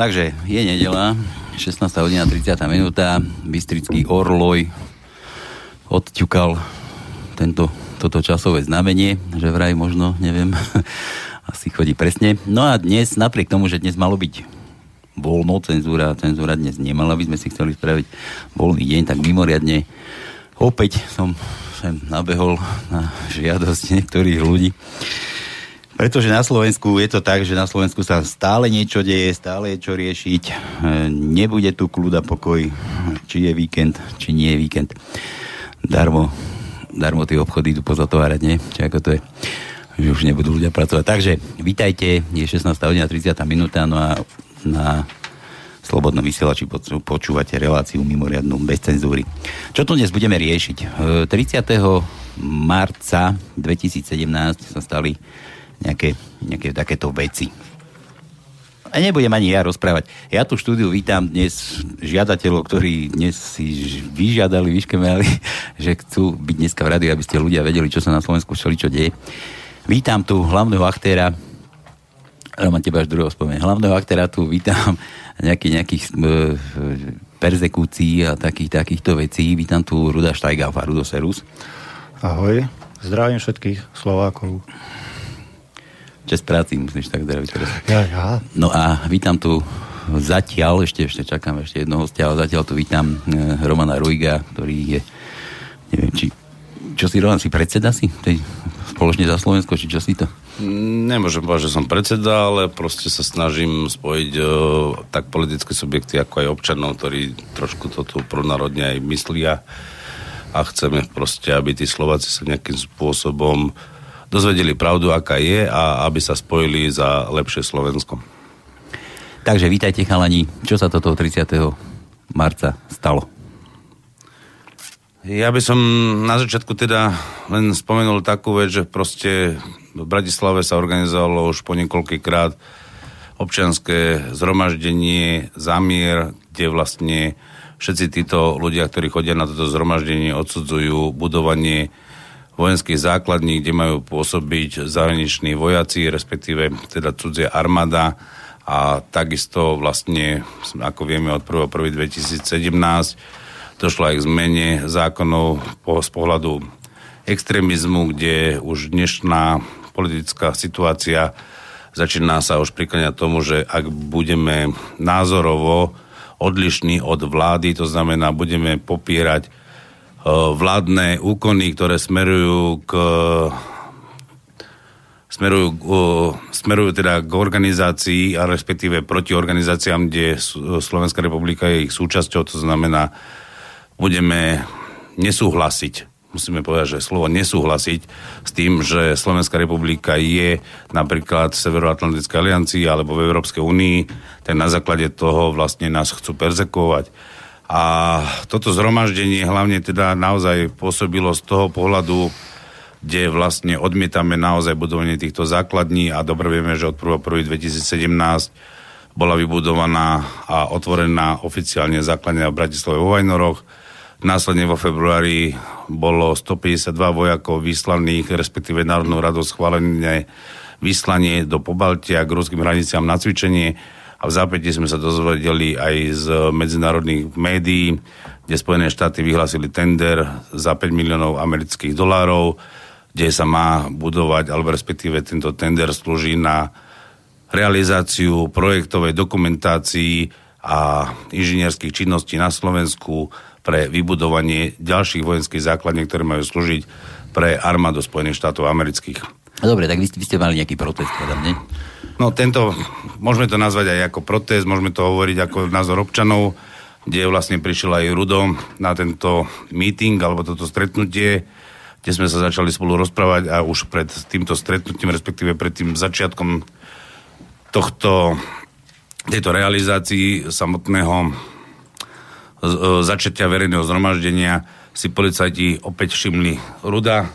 Takže je nedela, 16. hodina 30. minúta, Bystrický Orloj odťukal tento, toto časové znamenie, že vraj možno, neviem, asi chodí presne. No a dnes, napriek tomu, že dnes malo byť voľno, cenzúra, cenzúra dnes nemala, by sme si chceli spraviť voľný deň, tak mimoriadne opäť som sem nabehol na žiadosť niektorých ľudí pretože na Slovensku je to tak, že na Slovensku sa stále niečo deje, stále je čo riešiť. E, nebude tu kľud a pokoj, či je víkend, či nie je víkend. Darmo, darmo tie obchody idú pozatovárať, nie? Či ako to je? Že už nebudú ľudia pracovať. Takže vítajte, je 16. hodina 30. minúta, no a na Slobodnom vysielači počúvate reláciu mimoriadnú bez cenzúry. Čo tu dnes budeme riešiť? 30. E, marca 2017 sa stali nejaké, nejaké takéto veci. A nebudem ani ja rozprávať. Ja tu štúdiu vítam dnes žiadateľov, ktorí dnes si vyžiadali, vyškemali, že chcú byť dneska v rady, aby ste ľudia vedeli, čo sa na Slovensku všeli, čo deje. Vítam tu hlavného aktéra, Roman, teba až druhého spomeniem, hlavného aktéra tu vítam nejaký, nejakých e, perzekúcií a takých, takýchto vecí. Vítam tu Ruda Štajgáfa, Rudo Serus. Ahoj, zdravím všetkých Slovákov. Čest práci musíš tak zdraviť teraz. Ja, ja. No a vítam tu zatiaľ, ešte, ešte čakám ešte jedného hostia, ale zatiaľ tu vítam e, Romana Rujga, ktorý je, neviem, či, čo si Roman, si predseda si tej spoločne za Slovensko, či čo si to? Nemôžem povedať, že som predseda, ale proste sa snažím spojiť uh, tak politické subjekty, ako aj občanov, ktorí trošku to tu pronárodne aj myslia a chceme proste, aby tí Slováci sa nejakým spôsobom uh, dozvedeli pravdu, aká je a aby sa spojili za lepšie Slovensko. Takže vítajte chalani, čo sa toto 30. marca stalo? Ja by som na začiatku teda len spomenul takú vec, že proste v Bratislave sa organizovalo už po niekoľkýkrát občianské zhromaždenie Zamier, kde vlastne všetci títo ľudia, ktorí chodia na toto zhromaždenie, odsudzujú budovanie vojenských základní, kde majú pôsobiť zahraniční vojaci, respektíve teda cudzia armáda. A takisto vlastne, ako vieme od 1.1.2017, došlo aj k zmene zákonov z pohľadu extrémizmu, kde už dnešná politická situácia začína sa už prikláňať tomu, že ak budeme názorovo odlišní od vlády, to znamená, budeme popierať vládne úkony, ktoré smerujú k smerujú, smerujú teda k organizácii a respektíve proti organizáciám, kde Slovenská republika je ich súčasťou, to znamená, budeme nesúhlasiť, musíme povedať, že slovo nesúhlasiť s tým, že Slovenská republika je napríklad v Severoatlantickej aliancii alebo v Európskej únii, tak na základe toho vlastne nás chcú perzekovať a toto zhromaždenie hlavne teda naozaj pôsobilo z toho pohľadu, kde vlastne odmietame naozaj budovanie týchto základní a dobre vieme, že od 1.1.2017 bola vybudovaná a otvorená oficiálne základňa v Bratislave vo Vajnoroch. Následne vo februári bolo 152 vojakov vyslaných, respektíve Národnou radou schválené vyslanie do Pobaltia k ruským hraniciam na cvičenie a v zápäti sme sa dozvedeli aj z medzinárodných médií, kde Spojené štáty vyhlásili tender za 5 miliónov amerických dolárov, kde sa má budovať, alebo respektíve tento tender slúži na realizáciu projektovej dokumentácií a inžinierských činností na Slovensku pre vybudovanie ďalších vojenských základní, ktoré majú slúžiť pre armádu Spojených štátov amerických. Dobre, tak vy, vy ste mali nejaký protest, hľadám, nie? No tento, môžeme to nazvať aj ako protest, môžeme to hovoriť ako názor občanov, kde vlastne prišiel aj Rudo na tento meeting alebo toto stretnutie, kde sme sa začali spolu rozprávať a už pred týmto stretnutím, respektíve pred tým začiatkom tohto, tejto realizácii samotného začatia verejného zhromaždenia si policajti opäť všimli Ruda,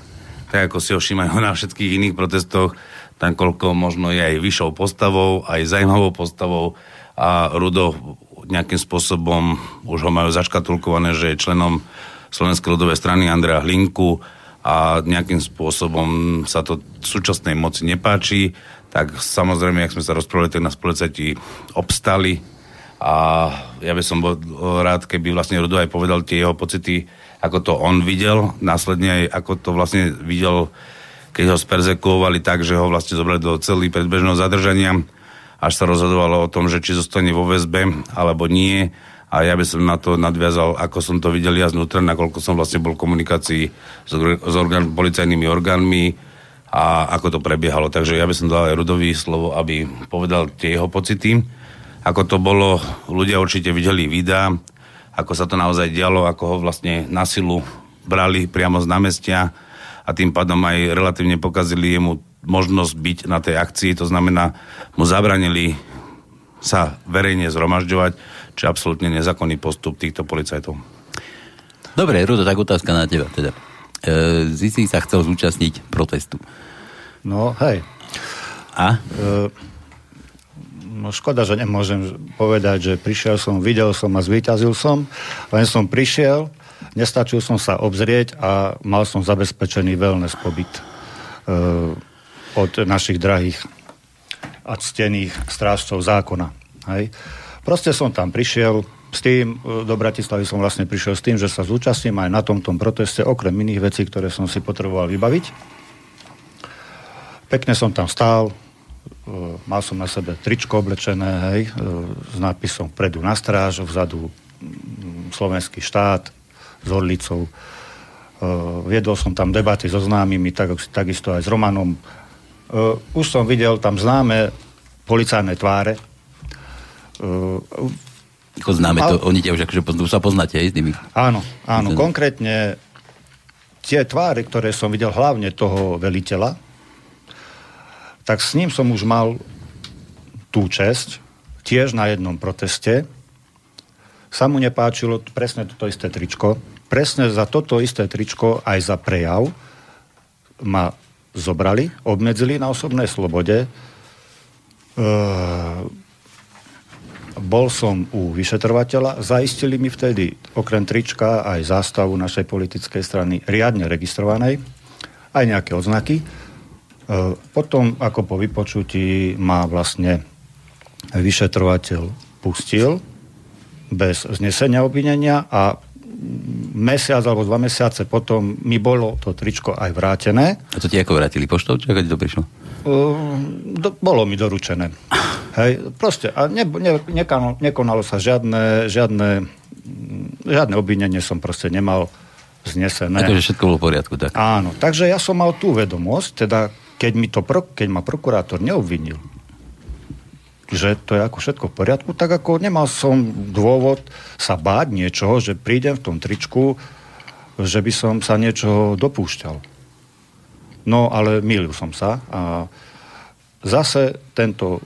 tak ako si ho všímajú na všetkých iných protestoch, koľko možno je aj vyššou postavou, aj zaujímavou postavou a Rudo nejakým spôsobom už ho majú zaškatulkované, že je členom Slovenskej ľudovej strany Andrea Hlinku a nejakým spôsobom sa to súčasnej moci nepáči, tak samozrejme, ak sme sa rozprávali, tak nás policajti obstali a ja by som bol rád, keby vlastne Rudo aj povedal tie jeho pocity, ako to on videl, následne aj ako to vlastne videl, keď ho sperzekuovali tak, že ho vlastne zobrali do celý predbežného zadržania, až sa rozhodovalo o tom, že či zostane vo väzbe, alebo nie. A ja by som na to nadviazal, ako som to videl ja znútra, nakoľko som vlastne bol v komunikácii s, s orgán, policajnými orgánmi, a ako to prebiehalo. Takže ja by som dal aj Rudovi slovo, aby povedal tie jeho pocity. Ako to bolo, ľudia určite videli videá, ako sa to naozaj dialo, ako ho vlastne na silu brali priamo z námestia a tým pádom aj relatívne pokazili jemu možnosť byť na tej akcii, to znamená, mu zabranili sa verejne zhromažďovať, čo je absolútne nezákonný postup týchto policajtov. Dobre, Rudo, tak otázka na teba teda. E, si sa chcel zúčastniť protestu. No, hej. A? E, no škoda, že nemôžem povedať, že prišiel som, videl som a zvíťazil som, len som prišiel, nestačil som sa obzrieť a mal som zabezpečený wellness pobyt e, od našich drahých a ctených strážcov zákona. Hej. Proste som tam prišiel, s tým, e, do Bratislavy som vlastne prišiel s tým, že sa zúčastním aj na tomto proteste, okrem iných vecí, ktoré som si potreboval vybaviť. Pekne som tam stál, e, mal som na sebe tričko oblečené, hej, s nápisom vpredu na stráž, vzadu slovenský štát s Orlicou. E, viedol som tam debaty so známymi, tak, takisto aj s Romanom. Už som videl tam známe policajné tváre. Ako známe to, oni ťa už akože sa poznáte aj s nimi. Áno, áno, konkrétne tie tváre, ktoré som videl hlavne toho veliteľa, tak s ním som už mal tú česť, tiež na jednom proteste. Sa mu nepáčilo presne toto isté tričko. Presne za toto isté tričko aj za prejav ma zobrali, obmedzili na osobnej slobode. E, bol som u vyšetrovateľa, zaistili mi vtedy okrem trička aj zástavu našej politickej strany riadne registrovanej, aj nejaké odznaky. E, potom, ako po vypočutí ma vlastne vyšetrovateľ pustil bez znesenia obvinenia a mesiac alebo dva mesiace potom mi bolo to tričko aj vrátené. A to ti ako vrátili poštou, ako ti to prišlo? Uh, do, bolo mi doručené. Hej, proste, a ne, ne, nekonalo, nekonalo sa žiadne, žiadne, žiadne obvinenie som proste nemal znesené. Takže všetko bolo v poriadku, tak? Áno, takže ja som mal tú vedomosť, teda keď, mi to, keď ma prokurátor neobvinil, že to je ako všetko v poriadku, tak ako nemal som dôvod sa báť niečoho, že prídem v tom tričku, že by som sa niečoho dopúšťal. No, ale mýlil som sa a zase tento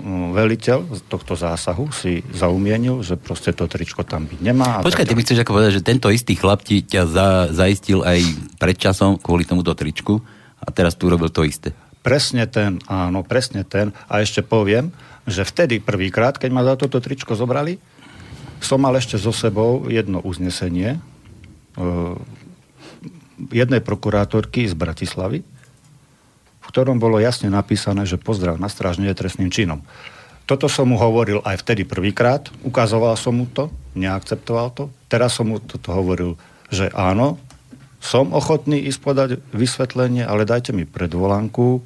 mm, veliteľ tohto zásahu si zaumienil, že proste to tričko tam byť nemá. Počkaj, ty mi chceš ako povedať, že tento istý chlap ti ťa za, zaistil aj pred časom kvôli tomuto tričku? a teraz tu robil to isté. Presne ten, áno, presne ten. A ešte poviem, že vtedy prvýkrát, keď ma za toto tričko zobrali, som mal ešte so sebou jedno uznesenie uh, jednej prokurátorky z Bratislavy, v ktorom bolo jasne napísané, že pozdrav na stráž je trestným činom. Toto som mu hovoril aj vtedy prvýkrát, ukazoval som mu to, neakceptoval to. Teraz som mu toto hovoril, že áno, som ochotný ísť podať vysvetlenie, ale dajte mi predvolanku,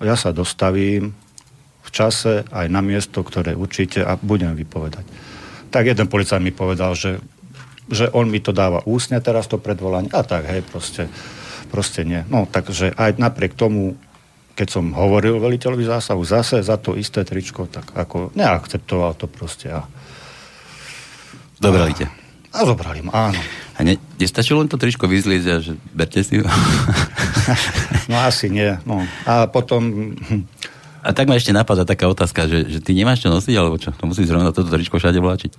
ja sa dostavím v čase aj na miesto, ktoré určite a budem vypovedať. Tak jeden policajt mi povedal, že, že on mi to dáva úsne teraz to predvolanie a tak, hej, proste, proste nie. No, takže aj napriek tomu, keď som hovoril veliteľovi zásahu zase za to isté tričko, tak ako neakceptoval to proste. A, Dobrali ťa. A zobrali ma, áno. A ne, nestačilo len to tričko vyzliecť a že berte si ho? no asi nie. No. A potom... A tak ma ešte napadá taká otázka, že, že ty nemáš čo nosiť, alebo čo? To musíš zrovna toto tričko všade vláčiť.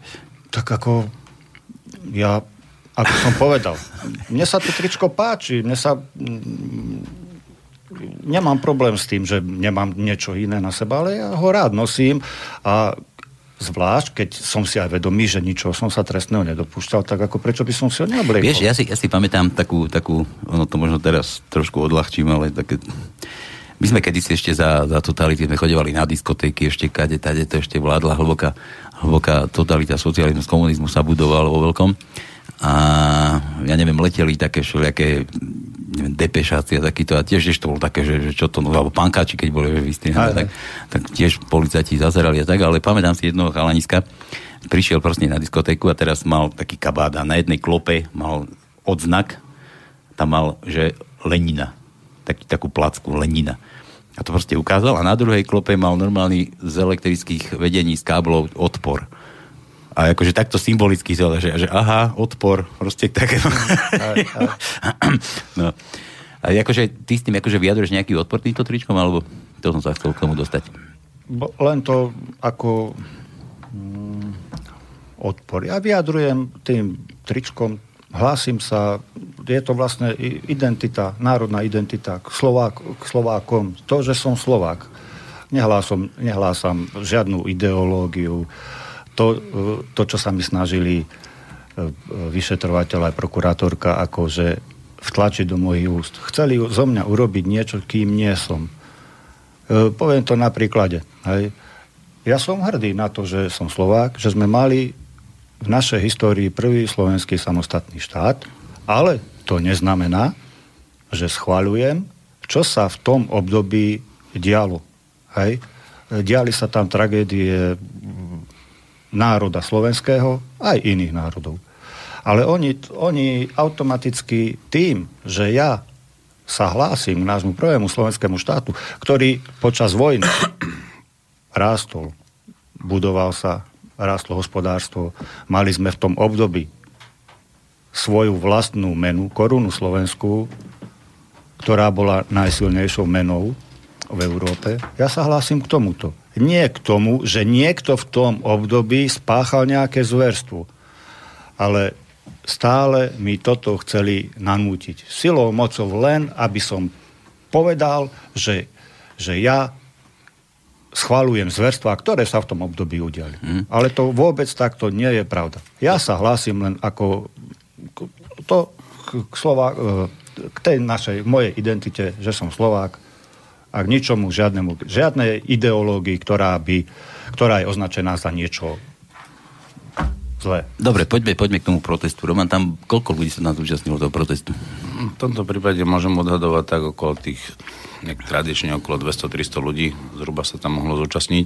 Tak ako ja, ako som povedal, mne sa to tričko páči, mne sa nemám problém s tým, že nemám niečo iné na seba, ale ja ho rád nosím a Zvlášť, keď som si aj vedomý, že ničoho som sa trestného nedopúšťal, tak ako prečo by som si ho neobliekol? Vieš, ja si, ja si pamätám takú, takú, ono to možno teraz trošku odľahčím, ale také... My sme kedysi ešte za, za totality sme chodevali na diskotéky, ešte kade, tade to ešte vládla hlboká, hlboká totalita, socializmus, komunizmus sa budoval vo veľkom. A ja neviem, leteli také všelijaké neviem, depešáci a takýto a tiež ešte to bolo také, že, že čo to, no, alebo pankáči, keď boli vystriehané, tak, tak tiež policajti zazerali a tak, ale pamätám si jednoho chalaniska, prišiel proste na diskotéku a teraz mal taký kabát a na jednej klope mal odznak, tam mal, že Lenina taký, takú placku Lenina. A to proste ukázal a na druhej klope mal normálny z elektrických vedení z káblov odpor. A akože takto symbolicky to, že, že aha, odpor, proste také. no. A akože ty s tým akože vyjadruješ nejaký odpor týmto tričkom, alebo to som sa chcel k tomu dostať? Len to ako mm, odpor. Ja vyjadrujem tým tričkom hlásim sa, je to vlastne identita, národná identita k, Slovák, k Slovákom. To, že som Slovák. Nehlásom, nehlásam žiadnu ideológiu. To, to, čo sa mi snažili e, vyšetrovateľ aj prokurátorka akože vtlačiť do mojich úst. Chceli zo mňa urobiť niečo, kým nie som. E, poviem to na príklade. Hej. Ja som hrdý na to, že som Slovák, že sme mali v našej histórii prvý slovenský samostatný štát, ale to neznamená, že schváľujem, čo sa v tom období dialo. Hej? Diali sa tam tragédie národa slovenského, aj iných národov. Ale oni, oni automaticky tým, že ja sa hlásim k nášmu prvému slovenskému štátu, ktorý počas vojny rástol, budoval sa, rástlo hospodárstvo. Mali sme v tom období svoju vlastnú menu, korunu slovenskú, ktorá bola najsilnejšou menou v Európe. Ja sa hlásim k tomuto. Nie k tomu, že niekto v tom období spáchal nejaké zverstvo. Ale stále mi toto chceli nanútiť. Silou, mocou len, aby som povedal, že, že ja schválujem zverstva, ktoré sa v tom období udiali. Mm. Ale to vôbec takto nie je pravda. Ja sa hlásim len ako to k, k, Slová, e, k tej našej, mojej identite, že som Slovák a k ničomu, žiadnemu, žiadnej ideológii, ktorá, by, ktorá je označená za niečo zlé. Dobre, poďme, poďme k tomu protestu. Roman, tam koľko ľudí sa nás zúčastnilo toho protestu? V tomto prípade môžem odhadovať tak okolo tých nejak tradične okolo 200-300 ľudí zhruba sa tam mohlo zúčastniť.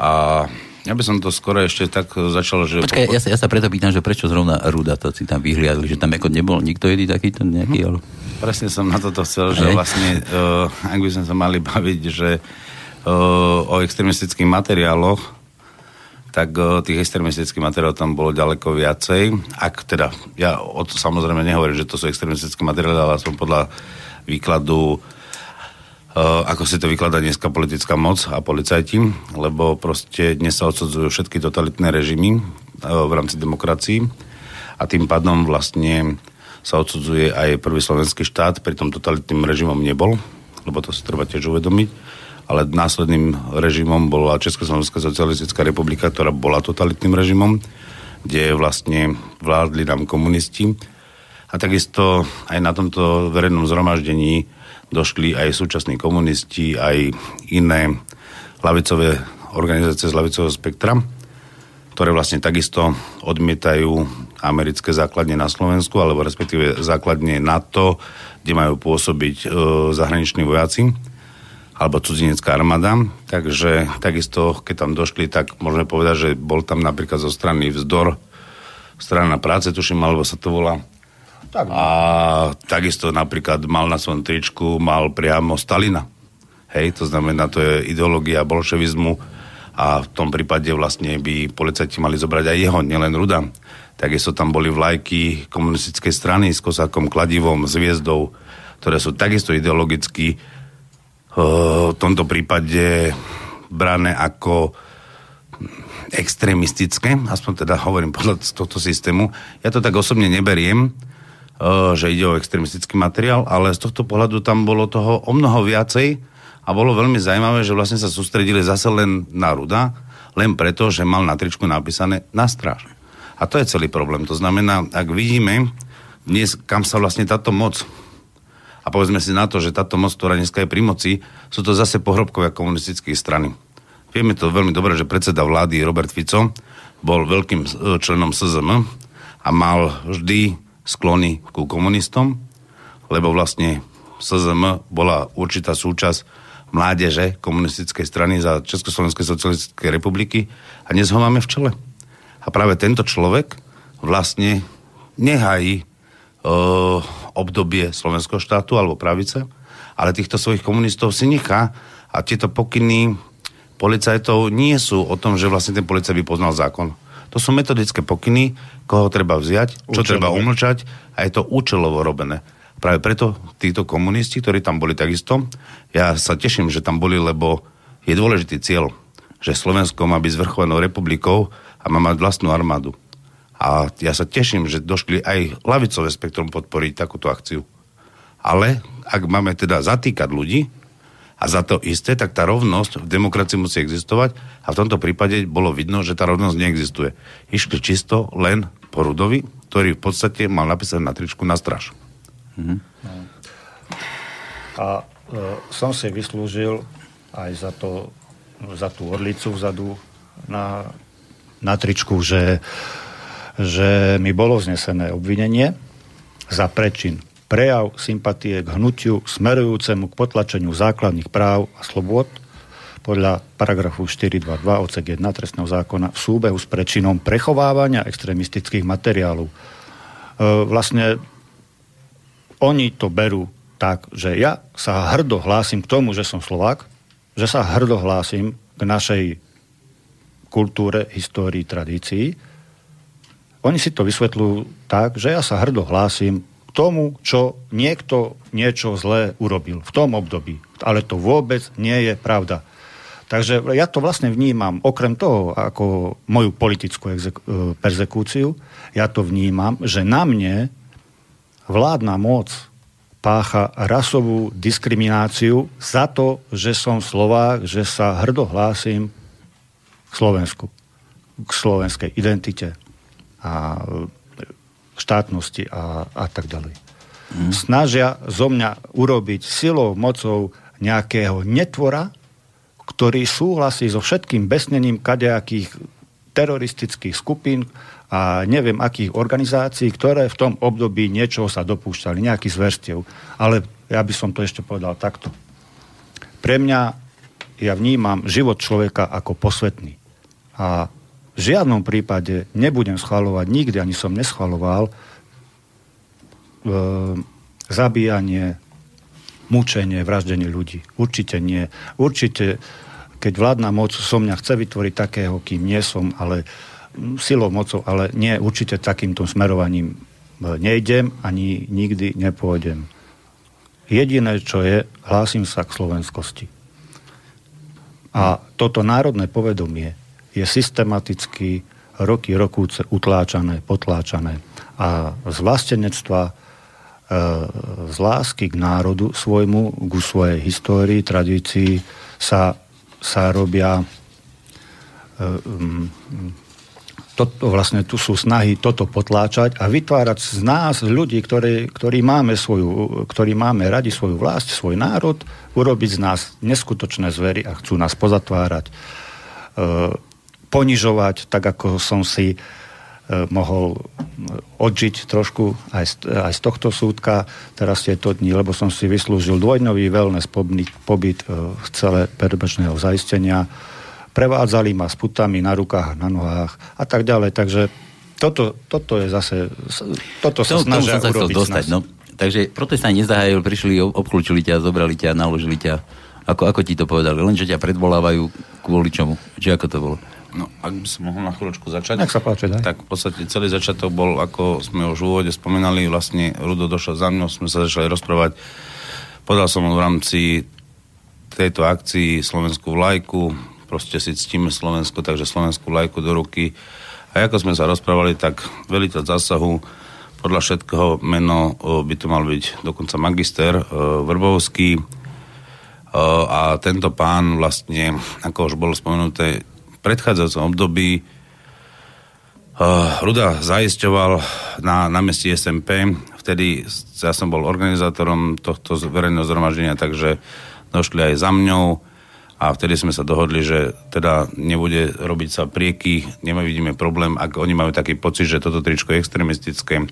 A ja by som to skoro ešte tak začal, že... Počkaj, ja sa, ja sa preto pýtam, že prečo zrovna Ruda to si tam vyhliadli, že tam ako nebol nikto jedný takýto nejaký, ale... Presne som na toto chcel, že vlastne, uh, ak by sme sa mali baviť, že uh, o extremistických materiáloch, tak uh, tých extremistických materiálov tam bolo ďaleko viacej. Ak teda, ja o to samozrejme nehovorím, že to sú extremistické materiály, ale som podľa výkladu Eh, ako si to vykladá dneska politická moc a policajti, lebo proste dnes sa odsudzujú všetky totalitné režimy eh, v rámci demokracií a tým pádom vlastne sa odsudzuje aj prvý slovenský štát, pri totalitným režimom nebol, lebo to si treba tiež uvedomiť, ale následným režimom bola Československá socialistická republika, ktorá bola totalitným režimom, kde vlastne vládli nám komunisti. A takisto aj na tomto verejnom zhromaždení došli aj súčasní komunisti, aj iné lavicové organizácie z lavicového spektra, ktoré vlastne takisto odmietajú americké základne na Slovensku, alebo respektíve základne NATO, kde majú pôsobiť e, zahraniční vojaci alebo cudzinecká armáda. Takže takisto, keď tam došli, tak môžeme povedať, že bol tam napríklad zo strany vzdor, strana práce, tuším, alebo sa to volá, tak. A takisto napríklad mal na svojom tričku, mal priamo Stalina. Hej, to znamená, to je ideológia bolševizmu a v tom prípade vlastne by policajti mali zobrať aj jeho, nielen Ruda. Takisto tam boli vlajky komunistickej strany s kosákom, kladivom, hviezdou, ktoré sú takisto ideologicky v tomto prípade brané ako extrémistické, aspoň teda hovorím podľa tohto systému. Ja to tak osobne neberiem, že ide o extremistický materiál, ale z tohto pohľadu tam bolo toho o mnoho viacej a bolo veľmi zaujímavé, že vlastne sa sústredili zase len na Ruda, len preto, že mal na tričku napísané na stráž. A to je celý problém. To znamená, ak vidíme dnes, kam sa vlastne táto moc a povedzme si na to, že táto moc, ktorá dneska je pri moci, sú to zase pohrobkovia komunistických strany. Vieme to veľmi dobre, že predseda vlády Robert Fico bol veľkým e, členom SZM a mal vždy sklony ku komunistom, lebo vlastne SZM bola určitá súčasť mládeže komunistickej strany za Československej socialistickej republiky a dnes ho máme v čele. A práve tento človek vlastne nehají e, obdobie slovenského štátu alebo pravice, ale týchto svojich komunistov si nechá a tieto pokyny policajtov nie sú o tom, že vlastne ten policajt by poznal zákon. To sú metodické pokyny, koho treba vziať, čo Účelovo. treba umlčať a je to účelovo robené. Práve preto títo komunisti, ktorí tam boli takisto, ja sa teším, že tam boli, lebo je dôležitý cieľ, že Slovensko má byť zvrchovanou republikou a má mať vlastnú armádu. A ja sa teším, že došli aj lavicové spektrum podporiť takúto akciu. Ale ak máme teda zatýkať ľudí a za to isté, tak tá rovnosť v demokracii musí existovať a v tomto prípade bolo vidno, že tá rovnosť neexistuje. Išli čisto len po Rudovi, ktorý v podstate mal napísané na tričku na straž. Mm-hmm. A e, som si vyslúžil aj za, to, za tú orlicu vzadu na, na tričku, že, že mi bolo znesené obvinenie za prečin prejav sympatie k hnutiu smerujúcemu k potlačeniu základných práv a slobod podľa paragrafu 422 odsek 1 trestného zákona v súbehu s prečinom prechovávania extremistických materiálov. E, vlastne oni to berú tak, že ja sa hrdo hlásim k tomu, že som Slovák, že sa hrdo hlásim k našej kultúre, histórii, tradícii. Oni si to vysvetľujú tak, že ja sa hrdo hlásim tomu, čo niekto niečo zlé urobil v tom období. Ale to vôbec nie je pravda. Takže ja to vlastne vnímam, okrem toho, ako moju politickú exek- e, perzekúciu, ja to vnímam, že na mne vládna moc pácha rasovú diskrimináciu za to, že som Slovák, že sa hrdo hlásim k Slovensku, k slovenskej identite a štátnosti a, a tak ďalej. Mm. Snažia zo mňa urobiť silou, mocou nejakého netvora, ktorý súhlasí so všetkým besnením kadejakých teroristických skupín, a neviem akých organizácií, ktoré v tom období niečoho sa dopúšťali, nejaký zverstiev. Ale ja by som to ešte povedal takto. Pre mňa ja vnímam život človeka ako posvetný. A v žiadnom prípade nebudem schvalovať, nikdy ani som neschvaloval e, zabíjanie, mučenie, vraždenie ľudí. Určite nie. Určite, keď vládna moc so mňa chce vytvoriť takého, kým nie som, ale silou, mocou, ale nie určite takýmto smerovaním nejdem ani nikdy nepôjdem. Jediné, čo je, hlásim sa k slovenskosti. A toto národné povedomie je systematicky roky, rokúce utláčané, potláčané. A z vlastenectva, e, z lásky k národu svojmu, ku svojej histórii, tradícii sa, sa robia e, toto, vlastne tu sú snahy toto potláčať a vytvárať z nás ľudí, ktorí, ktorí, máme svoju, ktorí máme radi svoju vlast, svoj národ, urobiť z nás neskutočné zvery a chcú nás pozatvárať, e, ponižovať, tak ako som si e, mohol odžiť trošku aj z, aj z tohto súdka teraz tieto dni, lebo som si vyslúžil dvojnový wellness pobyt, pobyt e, v celé perbežného zaistenia prevádzali ma s putami na rukách, na nohách a tak ďalej. Takže toto, toto je zase, toto sa snažia sa urobiť dostať. No, takže protestanti nezahájili, prišli, obklúčili ťa, zobrali ťa, naložili ťa. Ako, ako ti to povedali? Len, že ťa predvolávajú kvôli čomu? Či ako to bolo? No, ak by som mohol na chvíľočku začať. Nech sa páči, daj. Tak v podstate celý začiatok bol, ako sme už v úvode spomenali, vlastne Rudo došiel za mňou, sme sa začali rozprávať. Podal som v rámci tejto akcii slovenskú vlajku, proste si ctíme Slovensko, takže slovenskú lajku do ruky. A ako sme sa rozprávali, tak veliteľ zásahu podľa všetkého meno by to mal byť dokonca magister Vrbovský a tento pán vlastne, ako už bolo spomenuté, predchádzajúcom období Ruda zaisťoval na, meste SMP vtedy ja som bol organizátorom tohto verejného zhromaždenia, takže došli aj za mňou a vtedy sme sa dohodli, že teda nebude robiť sa prieky, vidíme problém, ak oni majú taký pocit, že toto tričko je extremistické,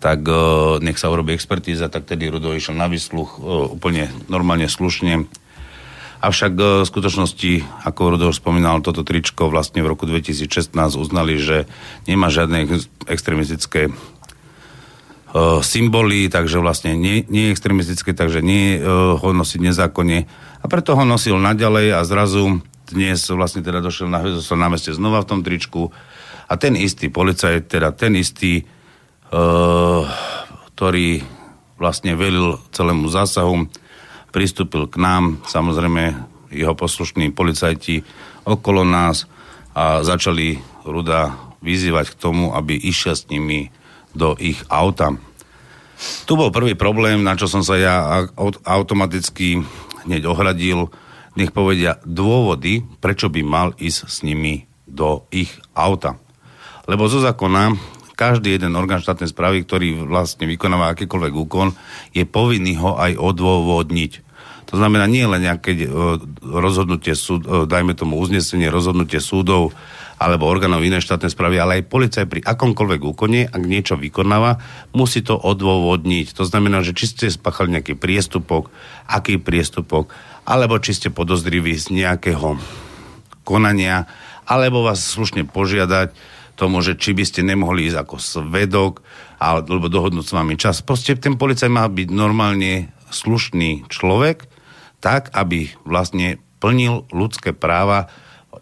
tak uh, nech sa urobí expertíza, tak tedy Rudo išiel na vysluch uh, úplne normálne, slušne. Avšak uh, v skutočnosti, ako Rudo už spomínal, toto tričko vlastne v roku 2016 uznali, že nemá žiadne extremistické E, symboly, takže vlastne nie, nie je extremistické, takže nie uh, ho nosiť nezákonne. A preto ho nosil naďalej a zrazu dnes vlastne teda došiel na, na meste znova v tom tričku a ten istý policajt, teda ten istý, uh, ktorý vlastne velil celému zásahu, pristúpil k nám, samozrejme jeho poslušní policajti okolo nás a začali Ruda vyzývať k tomu, aby išiel s nimi do ich auta. Tu bol prvý problém, na čo som sa ja automaticky hneď ohradil. Nech povedia dôvody, prečo by mal ísť s nimi do ich auta. Lebo zo zákona každý jeden orgán štátnej správy, ktorý vlastne vykonáva akýkoľvek úkon, je povinný ho aj odôvodniť. To znamená nie len nejaké e, rozhodnutie súd, e, dajme tomu uznesenie, rozhodnutie súdov, alebo orgánov inej štátnej správy, ale aj policaj pri akomkoľvek úkone, ak niečo vykonáva, musí to odôvodniť. To znamená, že či ste spáchali nejaký priestupok, aký priestupok, alebo či ste podozriví z nejakého konania, alebo vás slušne požiadať tomu, že či by ste nemohli ísť ako svedok, alebo dohodnúť s vami čas. Proste ten policaj má byť normálne slušný človek, tak, aby vlastne plnil ľudské práva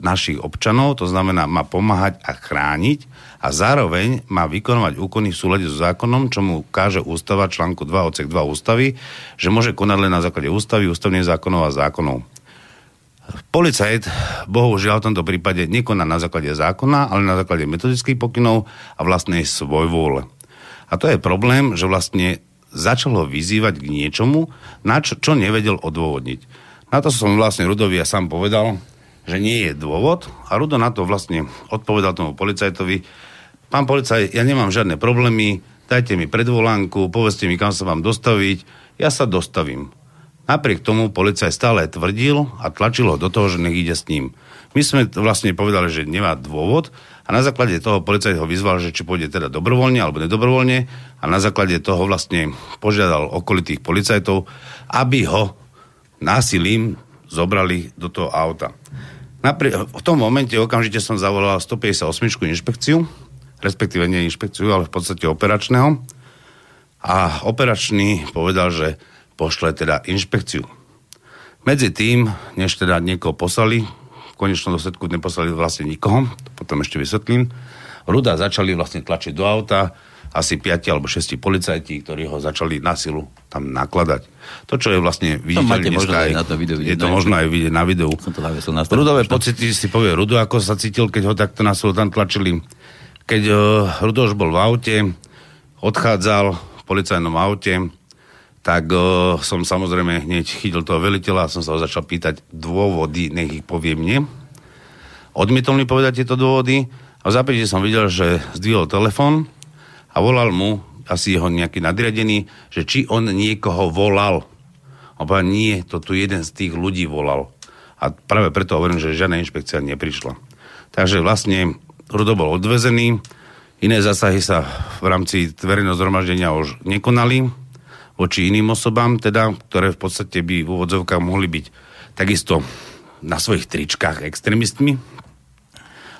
našich občanov, to znamená má pomáhať a chrániť a zároveň má vykonovať úkony v súlade so zákonom, čo mu káže ústava článku 2 odsek 2 ústavy, že môže konať len na základe ústavy, ústavných zákonov a zákonov. Policajt, bohužiaľ v tomto prípade nekoná na základe zákona, ale na základe metodických pokynov a vlastnej svojvôle. A to je problém, že vlastne začal ho vyzývať k niečomu, na čo, čo nevedel odôvodniť. Na to som vlastne Rudovi ja sám povedal, že nie je dôvod a Rudo na to vlastne odpovedal tomu policajtovi, pán policaj, ja nemám žiadne problémy, dajte mi predvolánku, povedzte mi, kam sa vám dostaviť, ja sa dostavím. Napriek tomu policaj stále tvrdil a tlačil ho do toho, že nech ide s ním. My sme vlastne povedali, že nemá dôvod a na základe toho policajt ho vyzval, že či pôjde teda dobrovoľne alebo nedobrovoľne a na základe toho vlastne požiadal okolitých policajtov, aby ho násilím zobrali do toho auta. Napri- v tom momente okamžite som zavolal 158 inšpekciu, respektíve nie inšpekciu, ale v podstate operačného. A operačný povedal, že pošle teda inšpekciu. Medzi tým, než teda niekoho poslali, v konečnom dôsledku neposlali vlastne nikoho, to potom ešte vysvetlím, Ruda začali vlastne tlačiť do auta, asi 5 alebo 6 policajti, ktorí ho začali na silu tam nakladať. To, čo je vlastne viditeľné dneska, aj, na to video je to možno aj vidieť na videu. Som to na Rudové pocity si povie Rudo, ako sa cítil, keď ho takto na silu tam tlačili. Keď uh, Rudo už bol v aute, odchádzal v policajnom aute, tak uh, som samozrejme hneď chytil toho veliteľa a som sa ho začal pýtať dôvody, nech ich povie mne. Odmietol mi povedať tieto dôvody a v zápäti som videl, že zdvihol telefón a volal mu asi jeho nejaký nadriadený, že či on niekoho volal. A povedal, nie, to tu jeden z tých ľudí volal. A práve preto hovorím, že žiadna inšpekcia neprišla. Takže vlastne Rudo bol odvezený, iné zásahy sa v rámci verejného zhromaždenia už nekonali voči iným osobám, teda, ktoré v podstate by v úvodzovkách mohli byť takisto na svojich tričkách extrémistmi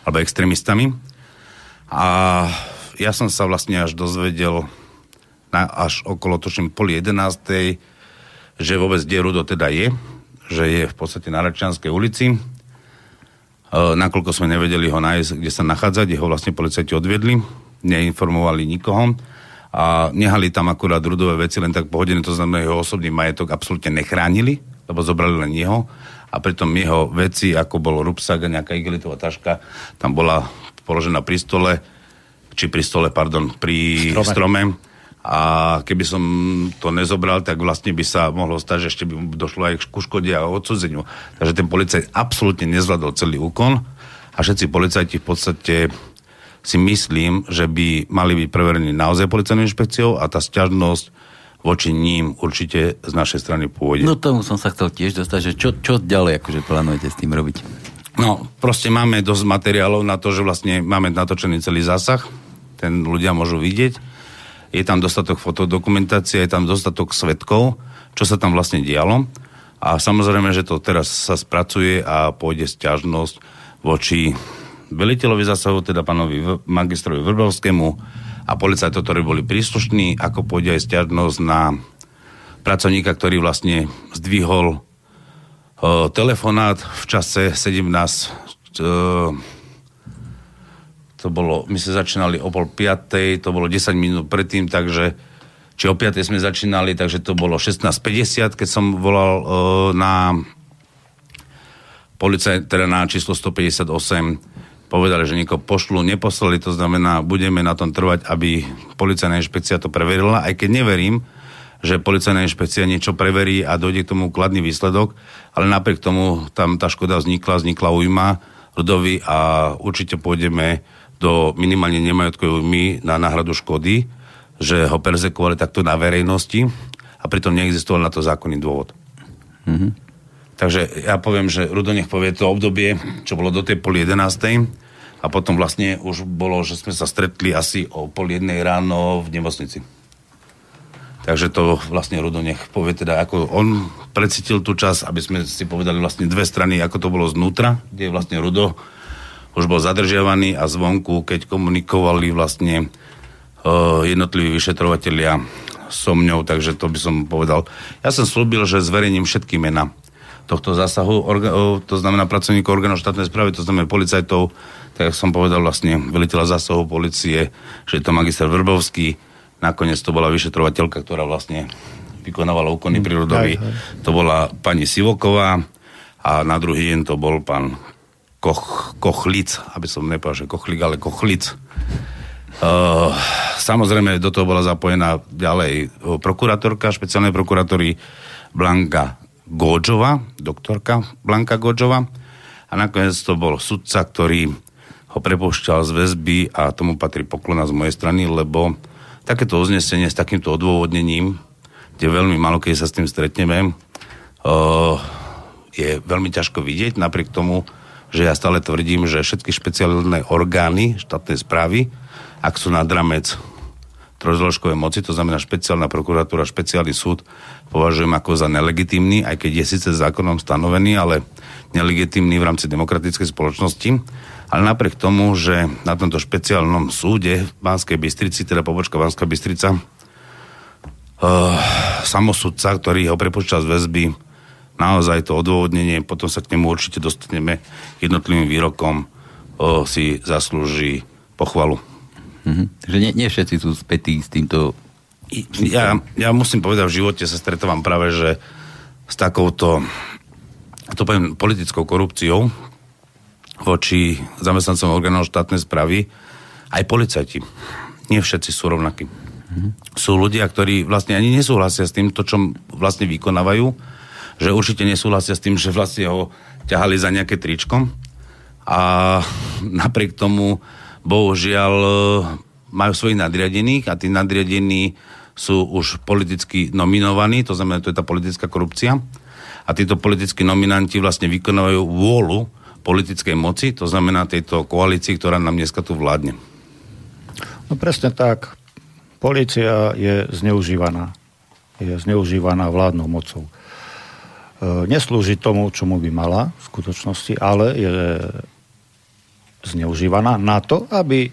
alebo extrémistami. A ja som sa vlastne až dozvedel na, až okolo točím pol jedenástej, že vôbec kde Rudo teda je, že je v podstate na Račianskej ulici. E, nakoľko sme nevedeli ho nájsť, kde sa nachádzať, jeho vlastne policajti odviedli, neinformovali nikoho a nehali tam akurát Rudové veci len tak pohodené, to znamená, jeho osobný majetok absolútne nechránili, lebo zobrali len jeho a pritom jeho veci, ako bol rupsak a nejaká igelitová taška, tam bola položená pri stole, či pri stole, pardon, pri strome. strome. A keby som to nezobral, tak vlastne by sa mohlo stať, že ešte by došlo aj ku škode a odsudzeniu. Takže ten policajt absolútne nezvládol celý úkon a všetci policajti v podstate si myslím, že by mali byť preverení naozaj policajnou inšpekciou a tá sťažnosť voči ním určite z našej strany pôjde. No tomu som sa chcel tiež dostať, že čo, čo ďalej akože plánujete s tým robiť? No, proste máme dosť materiálov na to, že vlastne máme natočený celý zásah, ten ľudia môžu vidieť. Je tam dostatok fotodokumentácie, je tam dostatok svetkov, čo sa tam vlastne dialo. A samozrejme, že to teraz sa spracuje a pôjde sťažnosť voči veliteľovi zásahu, teda pánovi magistrovi Vrbovskému a policajtov, ktorí boli príslušní, ako pôjde aj stiažnosť na pracovníka, ktorý vlastne zdvihol uh, telefonát v čase 17 uh, to bolo, my sme začínali o pol piatej, to bolo 10 minút predtým, takže či o piatej sme začínali, takže to bolo 16.50, keď som volal uh, na policaj, teda na číslo 158 povedali, že niekoho pošlu, neposlali, to znamená, budeme na tom trvať, aby policajná inšpekcia to preverila, aj keď neverím, že policajná inšpekcia niečo preverí a dojde k tomu kladný výsledok, ale napriek tomu tam tá škoda vznikla, vznikla ujma ľudovi a určite pôjdeme do minimálne nemajetkovej ujmy na náhradu škody, že ho perzekovali takto na verejnosti a pritom neexistoval na to zákonný dôvod. Mm-hmm. Takže ja poviem, že Rudo nech povie to obdobie, čo bolo do tej pol jedenástej a potom vlastne už bolo, že sme sa stretli asi o pol jednej ráno v nemocnici. Takže to vlastne Rudo nech povie teda, ako on precítil tú čas, aby sme si povedali vlastne dve strany, ako to bolo znútra, kde vlastne Rudo už bol zadržiavaný a zvonku, keď komunikovali vlastne uh, jednotliví vyšetrovateľia so mňou, takže to by som povedal. Ja som slúbil, že zverejním všetky mená tohto zásahu, orga, to znamená pracovníkov orgánov štátnej správy, to znamená policajtov, tak som povedal vlastne veliteľa zásahu policie, že je to magister Vrbovský, nakoniec to bola vyšetrovateľka, ktorá vlastne vykonávala úkony mm, prírodovi, to bola pani Sivoková a na druhý deň to bol pán Koch, Kochlic, aby som nepovedal, že Kochlik, ale Kochlic. Uh, samozrejme, do toho bola zapojená ďalej prokurátorka špeciálnej prokurátory Blanka Godžova, doktorka Blanka Godžova. A nakoniec to bol sudca, ktorý ho prepúšťal z väzby a tomu patrí poklona z mojej strany, lebo takéto uznesenie s takýmto odôvodnením, kde veľmi malo, keď sa s tým stretneme, uh, je veľmi ťažko vidieť, napriek tomu, že ja stále tvrdím, že všetky špeciálne orgány štátnej správy, ak sú nad ramec trojzložkové moci, to znamená špeciálna prokuratúra, špeciálny súd, považujem ako za nelegitímny, aj keď je síce zákonom stanovený, ale nelegitímny v rámci demokratickej spoločnosti. Ale napriek tomu, že na tomto špeciálnom súde v Banskej Bystrici, teda pobočka Banská Bystrica, uh, samosudca, ktorý ho prepušťa z väzby, naozaj to odôvodnenie, potom sa k nemu určite dostaneme jednotlivým výrokom, uh, si zaslúži pochvalu. Mm-hmm. Takže nie, nie všetci sú spätí s týmto... Ja, ja musím povedať, v živote sa stretávam práve, že s takouto to poviem, politickou korupciou voči zamestnancom orgánov štátnej správy aj policajti. Nie všetci sú rovnakí. Mm-hmm. Sú ľudia, ktorí vlastne ani nesúhlasia s tým, to, čo vlastne vykonávajú, že určite nesúhlasia s tým, že vlastne ho ťahali za nejaké tričko a napriek tomu bohužiaľ e, majú svojich nadriadených a tí nadriadení sú už politicky nominovaní, to znamená, to je tá politická korupcia. A títo politickí nominanti vlastne vykonávajú vôľu politickej moci, to znamená tejto koalícii, ktorá nám dneska tu vládne. No presne tak. Polícia je zneužívaná. Je zneužívaná vládnou mocou. E, neslúži tomu, čomu by mala v skutočnosti, ale je zneužívaná na to, aby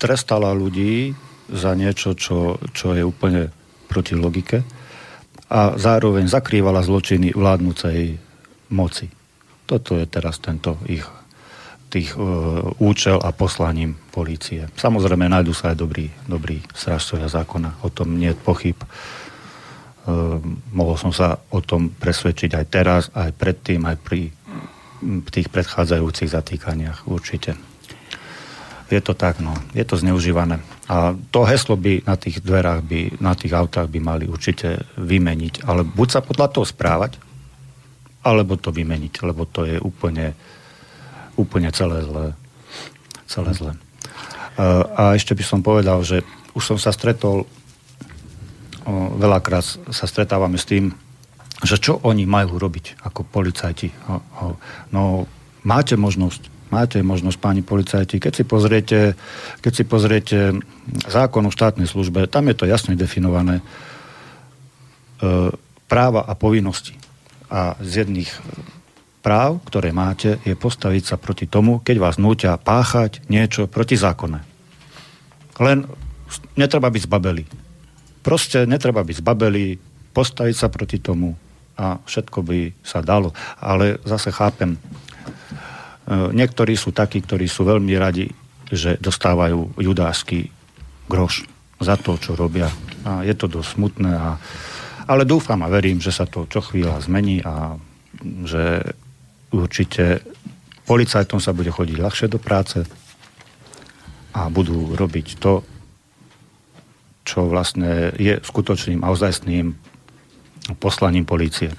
trestala ľudí za niečo, čo, čo je úplne proti logike a zároveň zakrývala zločiny vládnúcej moci. Toto je teraz tento ich tých e, účel a poslaním polície. Samozrejme, nájdú sa aj dobrí, dobrí strážcovia zákona. O tom nie je pochyb. E, mohol som sa o tom presvedčiť aj teraz, aj predtým, aj pri tých predchádzajúcich zatýkaniach určite. Je to tak, no. Je to zneužívané. A to heslo by na tých dverách, by, na tých autách by mali určite vymeniť. Ale buď sa podľa toho správať, alebo to vymeniť, lebo to je úplne, úplne celé zlé. Celé zlé. a ešte by som povedal, že už som sa stretol, veľakrát sa stretávame s tým, že čo oni majú robiť ako policajti. No, máte možnosť, máte možnosť, páni policajti, keď si pozriete, keď si pozriete zákon o štátnej službe, tam je to jasne definované, e, práva a povinnosti. A z jedných práv, ktoré máte, je postaviť sa proti tomu, keď vás núťa páchať niečo protizákonné. Len netreba byť zbabeli. Proste netreba byť zbabeli, postaviť sa proti tomu a všetko by sa dalo. Ale zase chápem, e, niektorí sú takí, ktorí sú veľmi radi, že dostávajú judášsky groš za to, čo robia. A je to dosť smutné. A, ale dúfam a verím, že sa to čo chvíľa zmení a že určite policajtom sa bude chodiť ľahšie do práce a budú robiť to, čo vlastne je skutočným a ozajstným poslaním polície.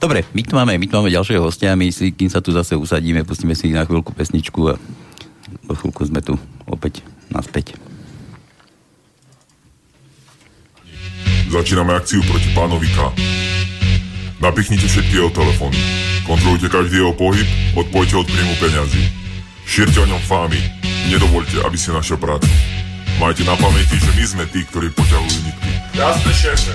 Dobre, my tu máme, my tu máme ďalšieho hostia, my si, kým sa tu zase usadíme, pustíme si na chvíľku pesničku a do chvíľku sme tu opäť naspäť. Začíname akciu proti pánovi K. Napichnite všetky jeho telefóny. Kontrolujte každý jeho pohyb, odpojte od príjmu peňazí. Šírte o ňom fámy. Nedovolte, aby si našiel prácu. Majte na pamäti, že my sme tí, ktorí poťahujú nitky. Jasne, šéfe.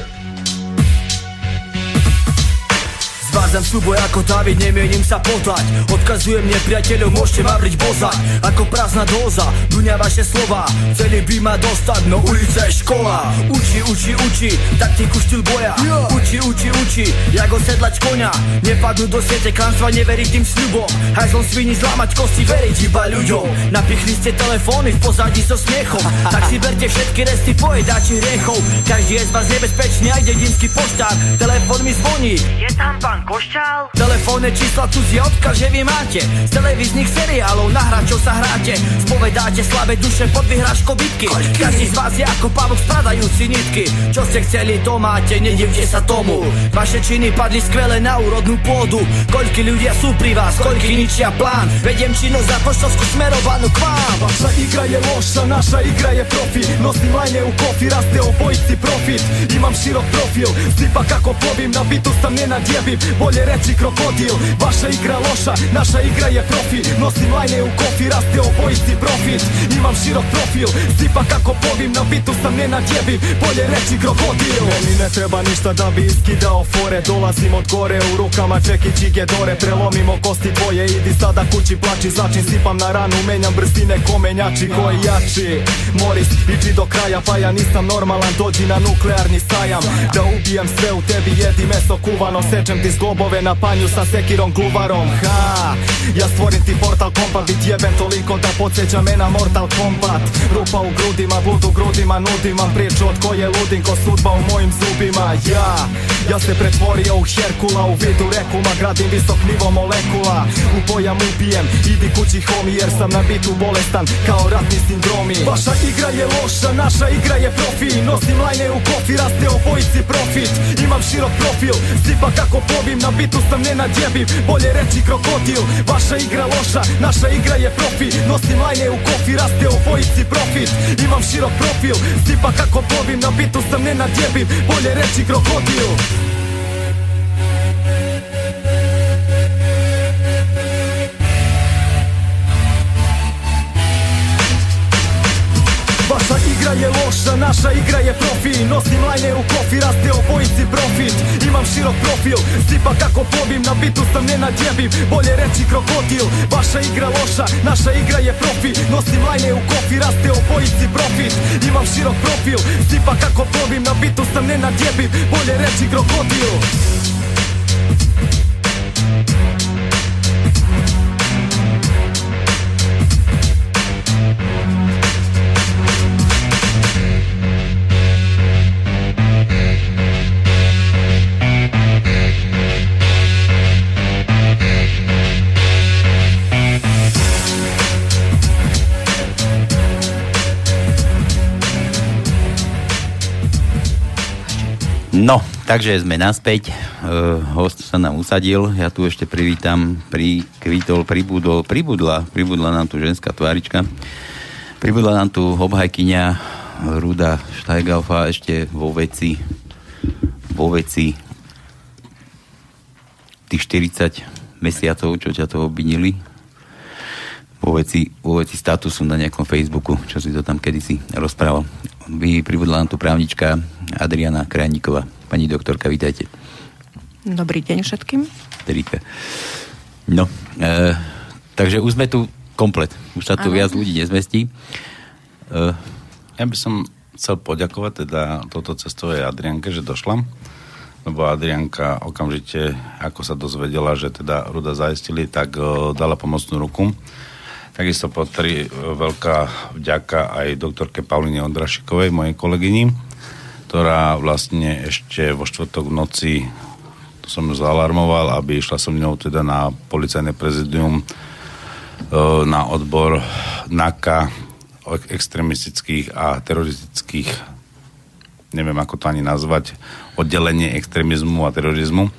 Zvádzam súboj ako David, nemienim sa potať. Odkazujem nepriateľov, môžete ma vriť bozať. Ako prázdna dóza, duňa vaše slova. Chceli by ma dostať, no ulica je škola. Uči, uči, uči, taktiku štýl boja. Uči, uči, uči, jak osedlať konia. Nepadnú do siete klamstva, neveriť tým sľubom. Hajzlom svini zlámať kosti, veriť iba ľuďom. Napichli ste telefóny v pozadí so smiechom. Tak si berte všetky resty pojedáči hriechov Každý je z vás nebezpečný, aj dedinský poštár Telefón mi zvoní. Je tam pán pán Košťal? Telefónne čísla cudzie odkaz, že vy máte. Z televíznych seriálov na hráčov sa hráte. Spovedáte slabé duše pod vyhrážkou bitky. Každý z vás je ako pavok spradajúci nitky. Čo ste chceli, to máte, nedivte sa tomu. Vaše činy padli skvele na úrodnú pôdu. Koľky ľudia sú pri vás, koľky ničia plán. Vediem činnosť za poštovskú smerovanú k vám. Vaša igra je loša, naša igra je profi Nosím lajne u kofi, raste obojici profit. Imam širok profil, zipak kako plovim Na bitu sam ne nadjebim bolje reći krokodil Vaša igra loša, naša igra je profi Nosim lajne u kofi, raste obojici profit. Imam širok profil, sipa kako povim Na bitu sam ne nadjebim, bolje reći krokodil. Meni ne treba ništa da bi iskidao fore. Dolazim od gore, u rukama čeki čige dore. Prelomimo kosti tvoje, idi sada kući plači Začin sipam na ranu, menjam brzine komenjači Koji jači, Moris, iđi do kraja Pa ja nisam normalan, dođi na nuklearni sajam Da ubijem sve u tebi, jedi meso kuvano Sečem ti zglobove na panju sa sekirom gluvarom Ha, ja stvorim ti portal kompa Bit jebem toliko da podsjeća me na Mortal Kombat. Rupa u grudima, blud u grudima Nudim vam priču od koje ludim Ko sudba u mojim zubima. Ja, ja se pretvorio u Herkula U vidu rekuma, gradim visok nivo molekula. U pojam ubijem, idi kući homi Jer sam na bitu bolestan kao ratni sindromi. Vaša igra je loša, naša igra je profi Nosim lajne u kofi, raste obojici profit. Imam širok profil, zipa kako povim Na bitu sam ne nadjebim, bolje reći krokodil Vaša igra loša, naša igra je profi Nosim lajne u kofi, raste obojici profit. Imam širok profil, zipa kako povim Na bitu sam ne nadjebim, bolje reći krokodil igra je loša, naša igra je profi Nosim lajne u kofi, raste obojici profit. Imam širok profil, zipa kako pobim Na bitu sam ne nadjebim, bolje reći krokodil Vaša igra loša, naša igra je profi Nosim lajne u kofi, raste obojici profit. Imam širok profil, zipa kako pobim Na bitu sam ne nadjebim, bolje reći krokodil No, takže sme naspäť. Uh, host sa nám usadil. Ja tu ešte privítam, pri kvítol, pribudol, pribudla, pribudla nám tu ženská tvárička. Pribudla nám tu obhajkyňa Ruda Štajgalfa ešte vo veci vo veci tých 40 mesiacov, čo ťa to obvinili vo veci, vo veci statusu na nejakom Facebooku, čo si to tam kedysi rozprával. Vy pribudla nám tu právnička Adriana Krajníková. Pani doktorka, vítajte. Dobrý deň všetkým. Terika. No, e, takže už sme tu komplet. Už sa tu ano. viac ľudí nezmestí. E, ja by som chcel poďakovať teda toto cestovej Adrianke, že došla lebo Adrianka okamžite, ako sa dozvedela, že teda Ruda zaistili, tak uh, dala pomocnú ruku. Takisto potri veľká vďaka aj doktorke Pauline Ondrašikovej, mojej kolegyni, ktorá vlastne ešte vo štvrtok v noci som ju zaalarmoval, aby išla som mnou teda na policajné prezidium na odbor NAKA extremistických a teroristických neviem ako to ani nazvať, oddelenie extrémizmu a terorizmu,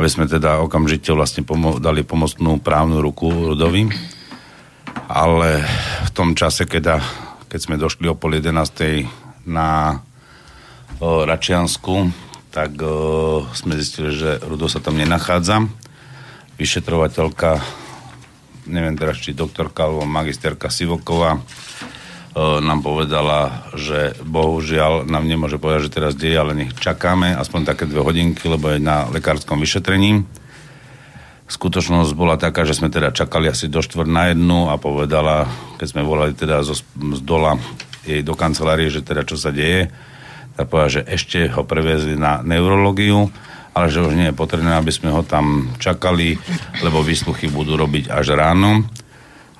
aby sme teda okamžite vlastne pomo- dali pomocnú právnu ruku Rudovi ale v tom čase, keď, keď sme došli o pol 11. na o, Račiansku, tak o, sme zistili, že Rudo sa tam nenachádza. Vyšetrovateľka, neviem teraz, či doktorka alebo magisterka Sivoková, nám povedala, že bohužiaľ nám nemôže povedať, že teraz deje, ale nech čakáme aspoň také dve hodinky, lebo je na lekárskom vyšetrení skutočnosť bola taká, že sme teda čakali asi do štvrt na jednu a povedala, keď sme volali teda zo, z dola jej do kancelárie, že teda čo sa deje, tak povedala, že ešte ho previezli na neurológiu, ale že už nie je potrebné, aby sme ho tam čakali, lebo výsluchy budú robiť až ráno.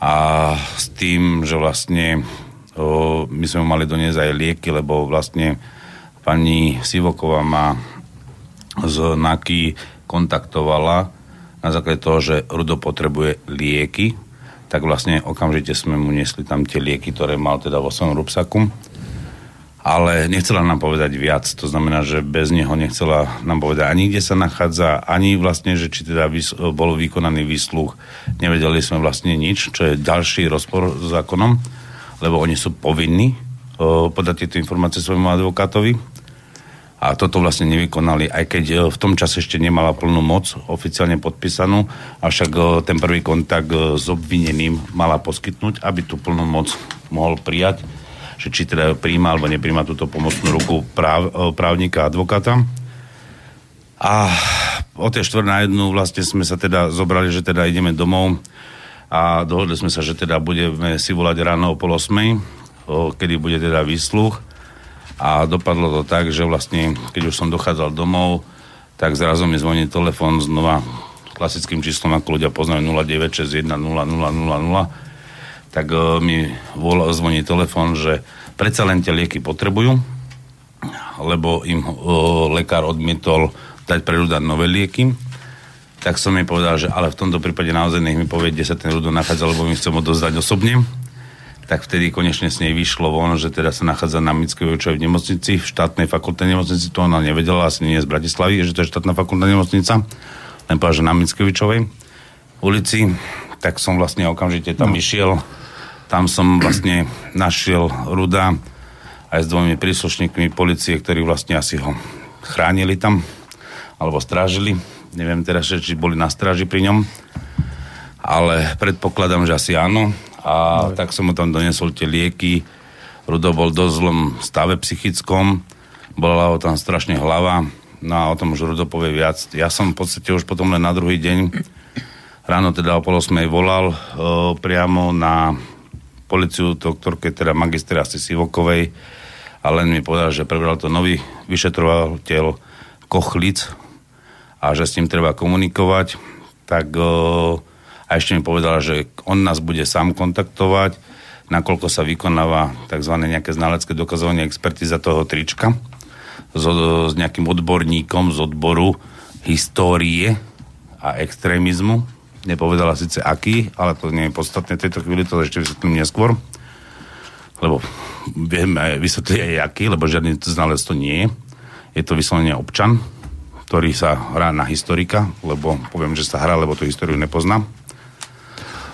A s tým, že vlastne o, my sme mali doniesť aj lieky, lebo vlastne pani Sivoková ma z NAKY kontaktovala na základe toho, že Rudo potrebuje lieky, tak vlastne okamžite sme mu niesli tam tie lieky, ktoré mal teda vo svojom rúbsaku. Ale nechcela nám povedať viac, to znamená, že bez neho nechcela nám povedať ani kde sa nachádza, ani vlastne, že či teda vys- bol vykonaný výsluch. Nevedeli sme vlastne nič, čo je ďalší rozpor s zákonom, lebo oni sú povinní podať tieto informácie svojmu advokátovi a toto vlastne nevykonali, aj keď e, v tom čase ešte nemala plnú moc oficiálne podpísanú, avšak e, ten prvý kontakt e, s obvineným mala poskytnúť, aby tú plnú moc mohol prijať, že či teda príjma alebo nepríjma túto pomocnú ruku práv, právnika a advokáta. A o tie štvrt na jednu vlastne sme sa teda zobrali, že teda ideme domov a dohodli sme sa, že teda budeme si volať ráno o pol osmej, kedy bude teda výsluch a dopadlo to tak, že vlastne, keď už som dochádzal domov, tak zrazu mi zvoní telefón znova klasickým číslom, ako ľudia poznajú 0961 tak uh, mi vol, zvoní telefón, že predsa len tie lieky potrebujú, lebo im uh, lekár odmietol dať pre nové lieky. Tak som mi povedal, že ale v tomto prípade naozaj nech mi povie, kde sa ten ľudo nachádza, lebo mi chcem odozdať osobne tak vtedy konečne s nej vyšlo von, že teda sa nachádza na Mickovičovej v nemocnici, v štátnej fakultnej nemocnici, to ona nevedela, asi nie z Bratislavy, že to je štátna fakultná nemocnica, len povedala, že na Mickovičovej ulici, tak som vlastne okamžite tam no. išiel, tam som vlastne našiel Ruda aj s dvomi príslušníkmi policie, ktorí vlastne asi ho chránili tam, alebo strážili, neviem teraz, či boli na stráži pri ňom, ale predpokladám, že asi áno, a no. tak som mu tam donesol tie lieky. Rudo bol dosť zlom stave psychickom, bola ho tam strašne hlava, no a o tom už Rudo povie viac. Ja som v podstate už potom len na druhý deň, ráno teda o pol volal o, priamo na policiu doktorke, teda magistra Sivokovej a len mi povedal, že prebral to nový vyšetrovateľ Kochlic a že s ním treba komunikovať, tak o, a ešte mi povedala, že on nás bude sám kontaktovať, nakoľko sa vykonáva tzv. nejaké znalecké dokazovanie expertíza toho trička s, s nejakým odborníkom z odboru histórie a extrémizmu. Nepovedala síce aký, ale to nie je podstatné v tejto chvíli, to ešte vysvetlím neskôr. Lebo vieme vysvetliť aj aký, lebo žiadny znalec to nie je. Je to vyslovene občan, ktorý sa hrá na historika, lebo poviem, že sa hrá, lebo tú históriu nepoznám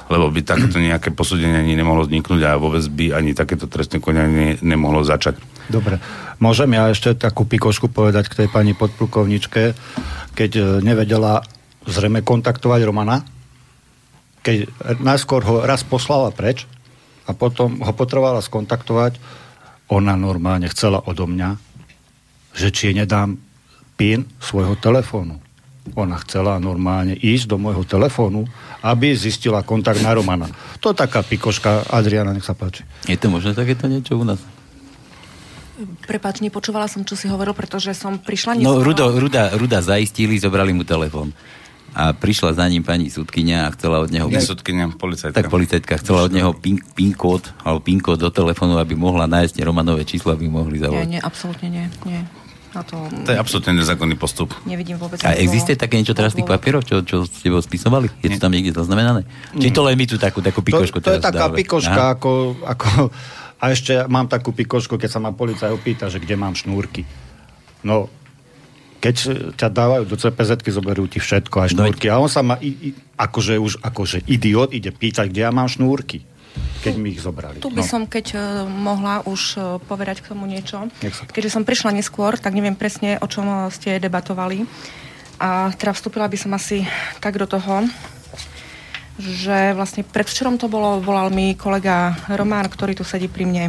lebo by takéto nejaké posúdenie ani nemohlo vzniknúť a vôbec by ani takéto trestné konanie nemohlo začať. Dobre. Môžem ja ešte takú pikošku povedať k tej pani podplukovničke, keď e, nevedela zrejme kontaktovať Romana, keď najskôr ho raz poslala preč a potom ho potrebovala skontaktovať, ona normálne chcela odo mňa, že či nedám PIN svojho telefónu. Ona chcela normálne ísť do môjho telefónu, aby zistila kontakt na Romana. To je taká pikoška. Adriana, nech sa páči. Je to možné takéto niečo u nás? Prepač, nepočúvala som, čo si hovoril, pretože som prišla No. Rudo, Ruda, Ruda zaistili, zobrali mu telefón. A prišla za ním pani sudkynia a chcela od neho... Nie sudkynia, policajtka. Tak policajtka chcela od neho pin, pin kód, alebo pin kód do telefónu, aby mohla nájsť Romanové číslo, aby mohli Nie, zavolať. nie, absolútne nie. nie. Na to To je absolútne nezákonný postup. nevidím vôbec. A existuje také niečo teraz tých papierov, čo, čo s tebou spisovali? Je to tam niekde zaznamenané? Či to len my tu takú, takú To, pikošku to je teraz taká dávame? pikoška, Aha. ako, ako... A ešte mám takú pikošku, keď sa ma policaj opýta, že kde mám šnúrky. No, keď ťa dávajú do cpz zoberú ti všetko, aj No, šnúrky. A on sa ma, i, i, akože už akože idiot, ide pýtať, kde ja mám šnúrky, keď mi ich zobrali. Tu by no. som, keď uh, mohla už uh, povedať k tomu niečo. Keďže som prišla neskôr, tak neviem presne, o čom uh, ste debatovali. A teda vstúpila by som asi tak do toho, že vlastne predvčerom to bolo, volal mi kolega Román, ktorý tu sedí pri mne,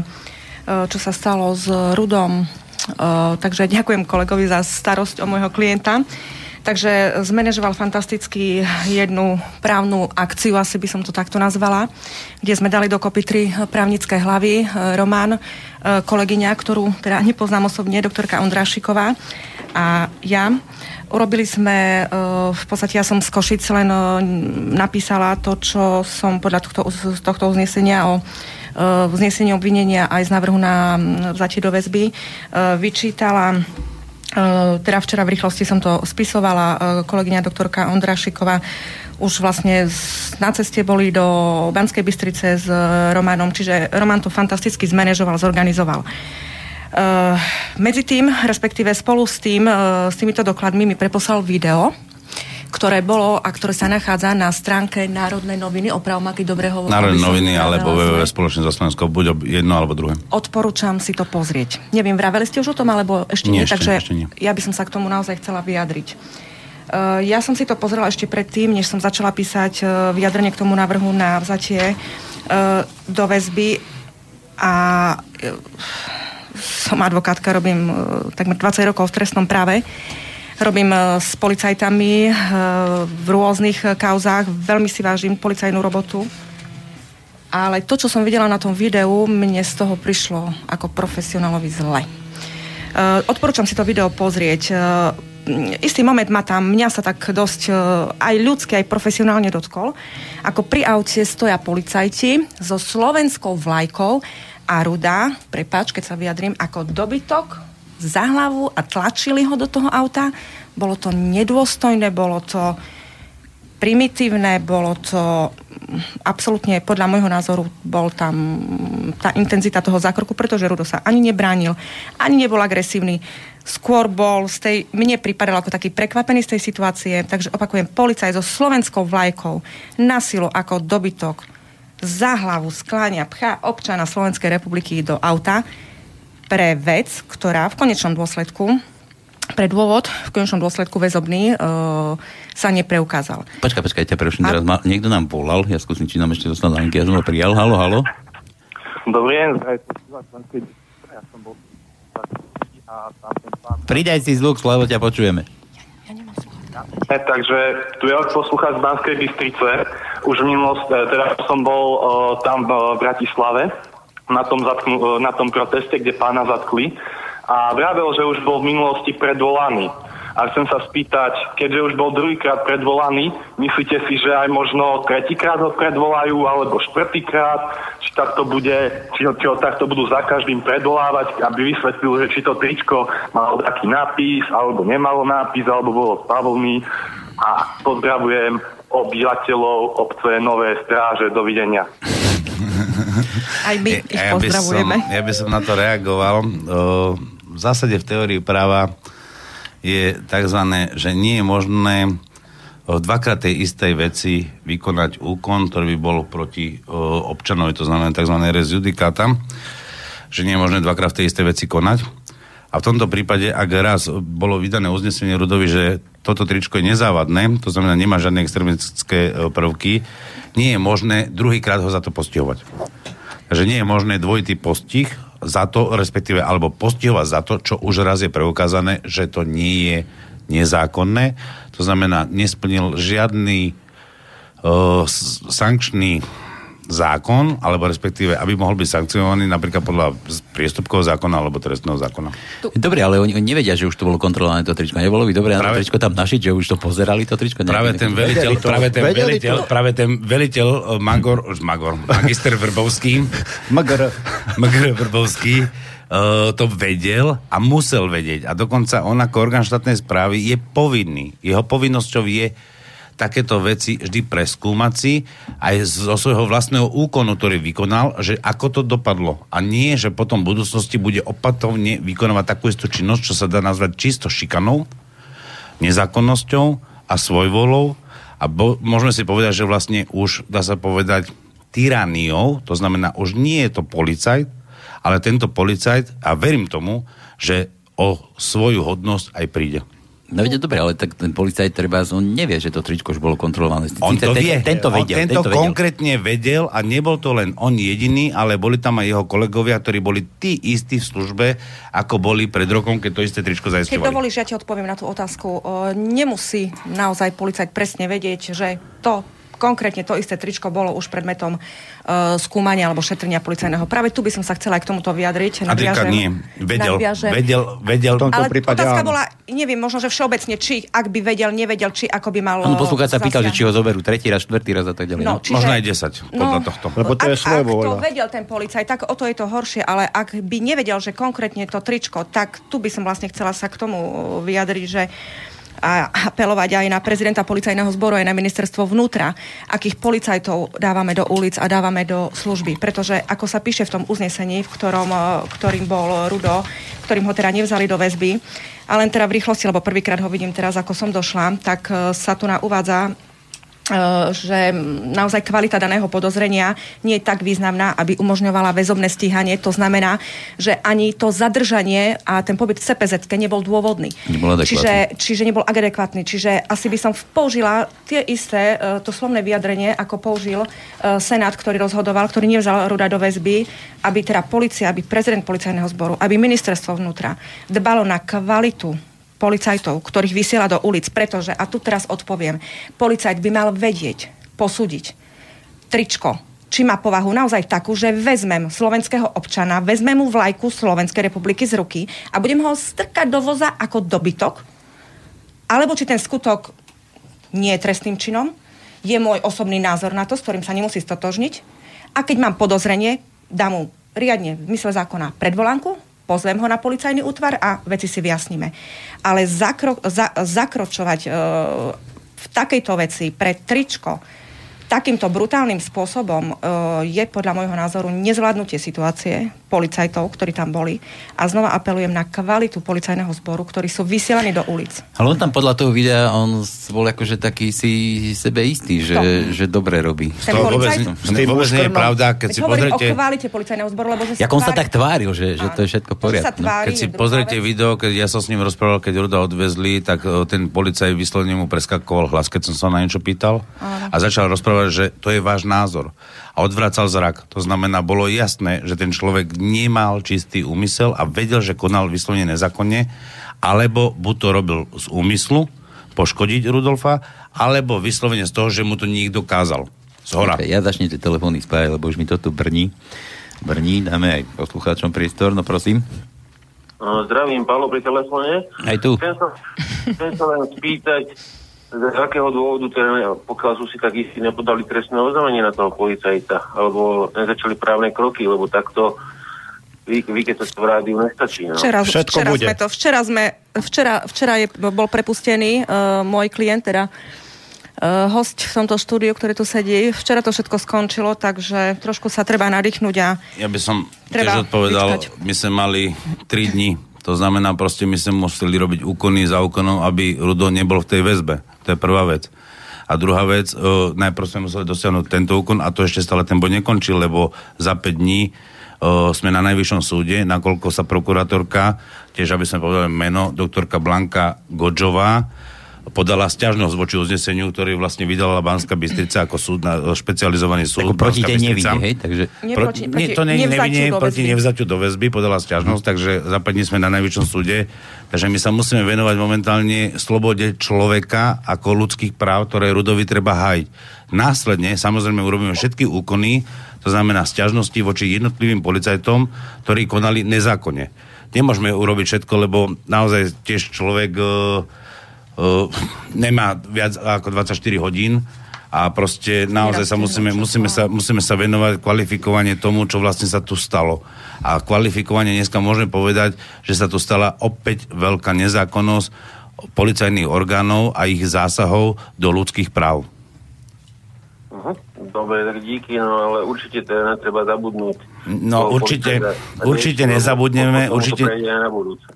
čo sa stalo s Rudom. Takže ďakujem kolegovi za starosť o môjho klienta. Takže zmanéžoval fantasticky jednu právnu akciu, asi by som to takto nazvala, kde sme dali dokopy tri právnické hlavy. E, Román, e, kolegyňa, ktorú teda nepoznám osobne, doktorka Ondrášiková a ja. Urobili sme, e, v podstate ja som z Košic len napísala to, čo som podľa tohto, z tohto uznesenia o vznesení obvinenia aj z návrhu na vzatie do väzby vyčítala teda včera v rýchlosti som to spisovala, uh, kolegyňa doktorka Ondrašiková už vlastne na ceste boli do Banskej Bystrice s uh, Románom, čiže Román to fantasticky zmanéžoval, zorganizoval. Medzi tým, respektíve spolu s tým, s týmito dokladmi mi preposlal video, ktoré bolo a ktoré sa nachádza na stránke Národnej noviny, opravom, aký dobre hovorí. Národné noviny alebo www spoločne so Slovenskou, buď jedno alebo druhé. Odporúčam si to pozrieť. Neviem, vraveli ste už o tom, alebo ešte nie, Nie, ešte- takže ešte nie. ja by som sa k tomu naozaj chcela vyjadriť. Uh, ja som si to pozrela ešte predtým, než som začala písať uh, vyjadrenie k tomu návrhu na vzatie uh, do väzby a som advokátka, robím takmer 20 rokov v trestnom práve. Robím uh, s policajtami uh, v rôznych uh, kauzách, veľmi si vážim policajnú robotu. Ale to, čo som videla na tom videu, mne z toho prišlo ako profesionálovi zle. Odporúčam si to video pozrieť. Istý moment ma tam, mňa sa tak dosť aj ľudsky, aj profesionálne dotkol. Ako pri aute stoja policajti so slovenskou vlajkou a Ruda, prepáč, keď sa vyjadrím, ako dobytok za hlavu a tlačili ho do toho auta. Bolo to nedôstojné, bolo to primitívne, bolo to absolútne, podľa môjho názoru, bol tam tá intenzita toho zákroku, pretože Rudo sa ani nebránil, ani nebol agresívny. Skôr bol z tej, mne pripadal ako taký prekvapený z tej situácie, takže opakujem, policaj so slovenskou vlajkou na silu ako dobytok za hlavu skláňa, pchá občana Slovenskej republiky do auta pre vec, ktorá v konečnom dôsledku pre dôvod, v konečnom dôsledku väzobný, uh, sa nepreukázal. Počkaj, počkaj, ťa preruším A- teraz. Ma, niekto nám volal, ja skúsim, či nám ešte dostal na linke. Ja som ho prijal. Halo, halo. Dobrý deň. Ja som bol. Pridaj si zvuk, lebo ťa počujeme. E, takže tu je poslucháč z Banskej Bystrice. Už v minulosti, e, teda som bol o, tam v Bratislave na tom, zatknu, e, na tom proteste, kde pána zatkli a vravel, že už bol v minulosti predvolaný. A chcem sa spýtať, keďže už bol druhýkrát predvolaný, myslíte si, že aj možno tretíkrát ho predvolajú, alebo štvrtýkrát, či takto bude, či ho, či ho takto budú za každým predvolávať, aby vysvetlil, že či to tričko malo taký nápis, alebo nemalo nápis, alebo bolo spavlný. A pozdravujem obyvateľov obce Nové stráže. Dovidenia. Aj my ich Ja by, som, pozdravujeme. ja by som na to reagoval. V zásade v teórii práva je tzv., že nie je možné o, dvakrát tej istej veci vykonať úkon, ktorý by bol proti občanovi, to znamená tzv. res judicata, že nie je možné dvakrát v tej istej veci konať. A v tomto prípade, ak raz bolo vydané uznesenie Rudovi, že toto tričko je nezávadné, to znamená, nemá žiadne extremistické e, prvky, nie je možné druhýkrát ho za to postihovať. Takže nie je možné dvojitý postih za to, respektíve, alebo postihovať za to, čo už raz je preukázané, že to nie je nezákonné. To znamená, nesplnil žiadny uh, sankčný zákon, alebo respektíve, aby mohol byť sankcionovaný napríklad podľa priestupkového zákona alebo trestného zákona. Dobre, ale oni, oni nevedia, že už to bolo kontrolované to tričko. Nebolo by dobre práve, to tričko tam našiť, že už to pozerali to tričko? Práve ten veliteľ, práve ten veliteľ, práve ten veliteľ uh, Magor, už Magor, magister Vrbovský, Magor, Magor Vrbovský, uh, to vedel a musel vedieť. A dokonca on ako orgán štátnej správy je povinný. Jeho povinnosťou je takéto veci vždy preskúmať si aj zo svojho vlastného úkonu, ktorý vykonal, že ako to dopadlo. A nie, že potom v budúcnosti bude opatovne vykonávať takú istú činnosť, čo sa dá nazvať čisto šikanou, nezákonnosťou a svojvolou. A bo, môžeme si povedať, že vlastne už, dá sa povedať, tyraniou, to znamená, už nie je to policajt, ale tento policajt, a verím tomu, že o svoju hodnosť aj príde. No viete, dobre, ale tak ten policajt treba, on nevie, že to tričko už bolo kontrolované. On to ten, vie. Tento vedel. On tento tento vedel. konkrétne vedel a nebol to len on jediný, ale boli tam aj jeho kolegovia, ktorí boli tí istí v službe, ako boli pred rokom, keď to isté tričko Keď zaisťovali. dovolíš, ja ti odpoviem na tú otázku. Nemusí naozaj policajt presne vedieť, že to konkrétne to isté tričko bolo už predmetom uh, skúmania alebo šetrenia policajného. Práve tu by som sa chcela aj k tomuto vyjadriť. Adrika Nadviažem- nie. Vedel, nadviažem- vedel, vedel. V tomto Ale prípade otázka áno. bola, neviem, možno, že všeobecne, či ak by vedel, nevedel, či ako by mal... Áno, poslucháč sa pýtal, že či ho zoberú tretí raz, štvrtý raz a tak ďalej. No, No, čiže, Možno aj 10 podľa tohto. Lebo to je ak, svoje ak to vedel ten policajt, tak o to je to horšie, ale ak by nevedel, že konkrétne to tričko, tak tu by som vlastne chcela sa k tomu vyjadriť, že a apelovať aj na prezidenta policajného zboru, aj na ministerstvo vnútra, akých policajtov dávame do ulic a dávame do služby. Pretože, ako sa píše v tom uznesení, v ktorom, eh, ktorým bol Rudo, ktorým ho teda nevzali do väzby, a len teda v rýchlosti, lebo prvýkrát ho vidím teraz, ako som došla, tak eh, sa tu na uvádza e, že naozaj kvalita daného podozrenia nie je tak významná, aby umožňovala väzobné stíhanie. To znamená, že ani to zadržanie a ten pobyt v cpz nebol dôvodný. Nebol adekvátny. čiže, čiže nebol adekvátny. Čiže asi by som použila tie isté, e, to slovné vyjadrenie, ako použil e, Senát, ktorý rozhodoval, ktorý nevzal Ruda do väzby, aby teda policia, aby prezident policajného zboru, aby ministerstvo vnútra dbalo na kvalitu policajtov, ktorých vysiela do ulic, pretože, a tu teraz odpoviem, policajt by mal vedieť, posúdiť tričko, či má povahu naozaj takú, že vezmem slovenského občana, vezmem mu vlajku Slovenskej republiky z ruky a budem ho strkať do voza ako dobytok, alebo či ten skutok nie je trestným činom, je môj osobný názor na to, s ktorým sa nemusí stotožniť. A keď mám podozrenie, dám mu riadne v mysle zákona predvolánku, pozvem ho na policajný útvar a veci si vyjasníme. Ale zakro, za, zakročovať e, v takejto veci pre tričko takýmto brutálnym spôsobom e, je podľa môjho názoru nezvládnutie situácie policajtov, ktorí tam boli. A znova apelujem na kvalitu policajného zboru, ktorí sú vysielaní do ulic. Ale on tam podľa toho videa, on bol akože taký si sebe istý, že, že dobre robí. Ten To vôbec, policajt? to vôbec nie je pravda, keď Veď si pozrite... o kvalite policajného zboru, lebo že Jak on sa tak tváril, že, že to je všetko poriadku. no. Keď si pozriete vec. video, keď ja som s ním rozprával, keď Ruda odvezli, tak e, ten policaj vyslovene mu preskakoval hlas, keď som sa na niečo pýtal a začal rozprávať, že to je váš názor. A odvracal zrak. To znamená, bolo jasné, že ten človek nemal čistý úmysel a vedel, že konal vyslovene nezákonne, alebo buď to robil z úmyslu poškodiť Rudolfa, alebo vyslovene z toho, že mu to niekto kázal. Z hora. Okay, ja začnem tie telefóny spájať, lebo už mi to tu brní. Brní, dáme aj poslucháčom priestor, no prosím. Zdravím, Paolo pri telefóne. Aj tu. Chcem sa, chcem sa len spýtať, z akého dôvodu, teda, pokiaľ sú si tak istí, nepodali trestné oznámenie na toho policajta, alebo nezačali právne kroky, lebo takto vy, vy keď to v rádiu nestačí. No. Včera, Všetko včera bude. sme to, včera sme, včera, včera je, bol prepustený uh, môj klient, teda uh, host v tomto štúdiu, ktorý tu sedí. Včera to všetko skončilo, takže trošku sa treba nadýchnuť a Ja by som Treba tiež odpovedal, vyčkať. my sme mali 3 dní. To znamená, proste my sme museli robiť úkony za úkonom, aby Rudo nebol v tej väzbe. To je prvá vec. A druhá vec, uh, najprv sme museli dosiahnuť tento úkon a to ešte stále ten boj nekončil, lebo za 5 dní uh, sme na najvyššom súde, nakoľko sa prokurátorka, tiež aby sme povedali meno, doktorka Blanka Godžová, podala stiažnosť voči uzneseniu, ktorý vlastne vydala Banská Bystrica ako súd na, špecializovaný súd. Ako proti tej nevide, hej? Takže... Pro, proti- nie, to nie je nevine, do proti nevzaťu do väzby podala stiažnosť, takže západní sme na najvyššom súde. Takže my sa musíme venovať momentálne slobode človeka ako ľudských práv, ktoré Rudovi treba hájiť. Následne, samozrejme, urobíme všetky úkony, to znamená stiažnosti voči jednotlivým policajtom, ktorí konali nezákonne. Nemôžeme urobiť všetko, lebo naozaj tiež človek uh, nemá viac ako 24 hodín a proste naozaj sa musíme, musíme, sa, musíme sa venovať kvalifikovanie tomu, čo vlastne sa tu stalo. A kvalifikovanie dneska môžeme povedať, že sa tu stala opäť veľká nezákonnosť policajných orgánov a ich zásahov do ľudských práv. Dobre, tak díky, no ale určite teda netreba zabudnúť. No, určite- určite nezabudneme, to určite- prejde aj na budúce.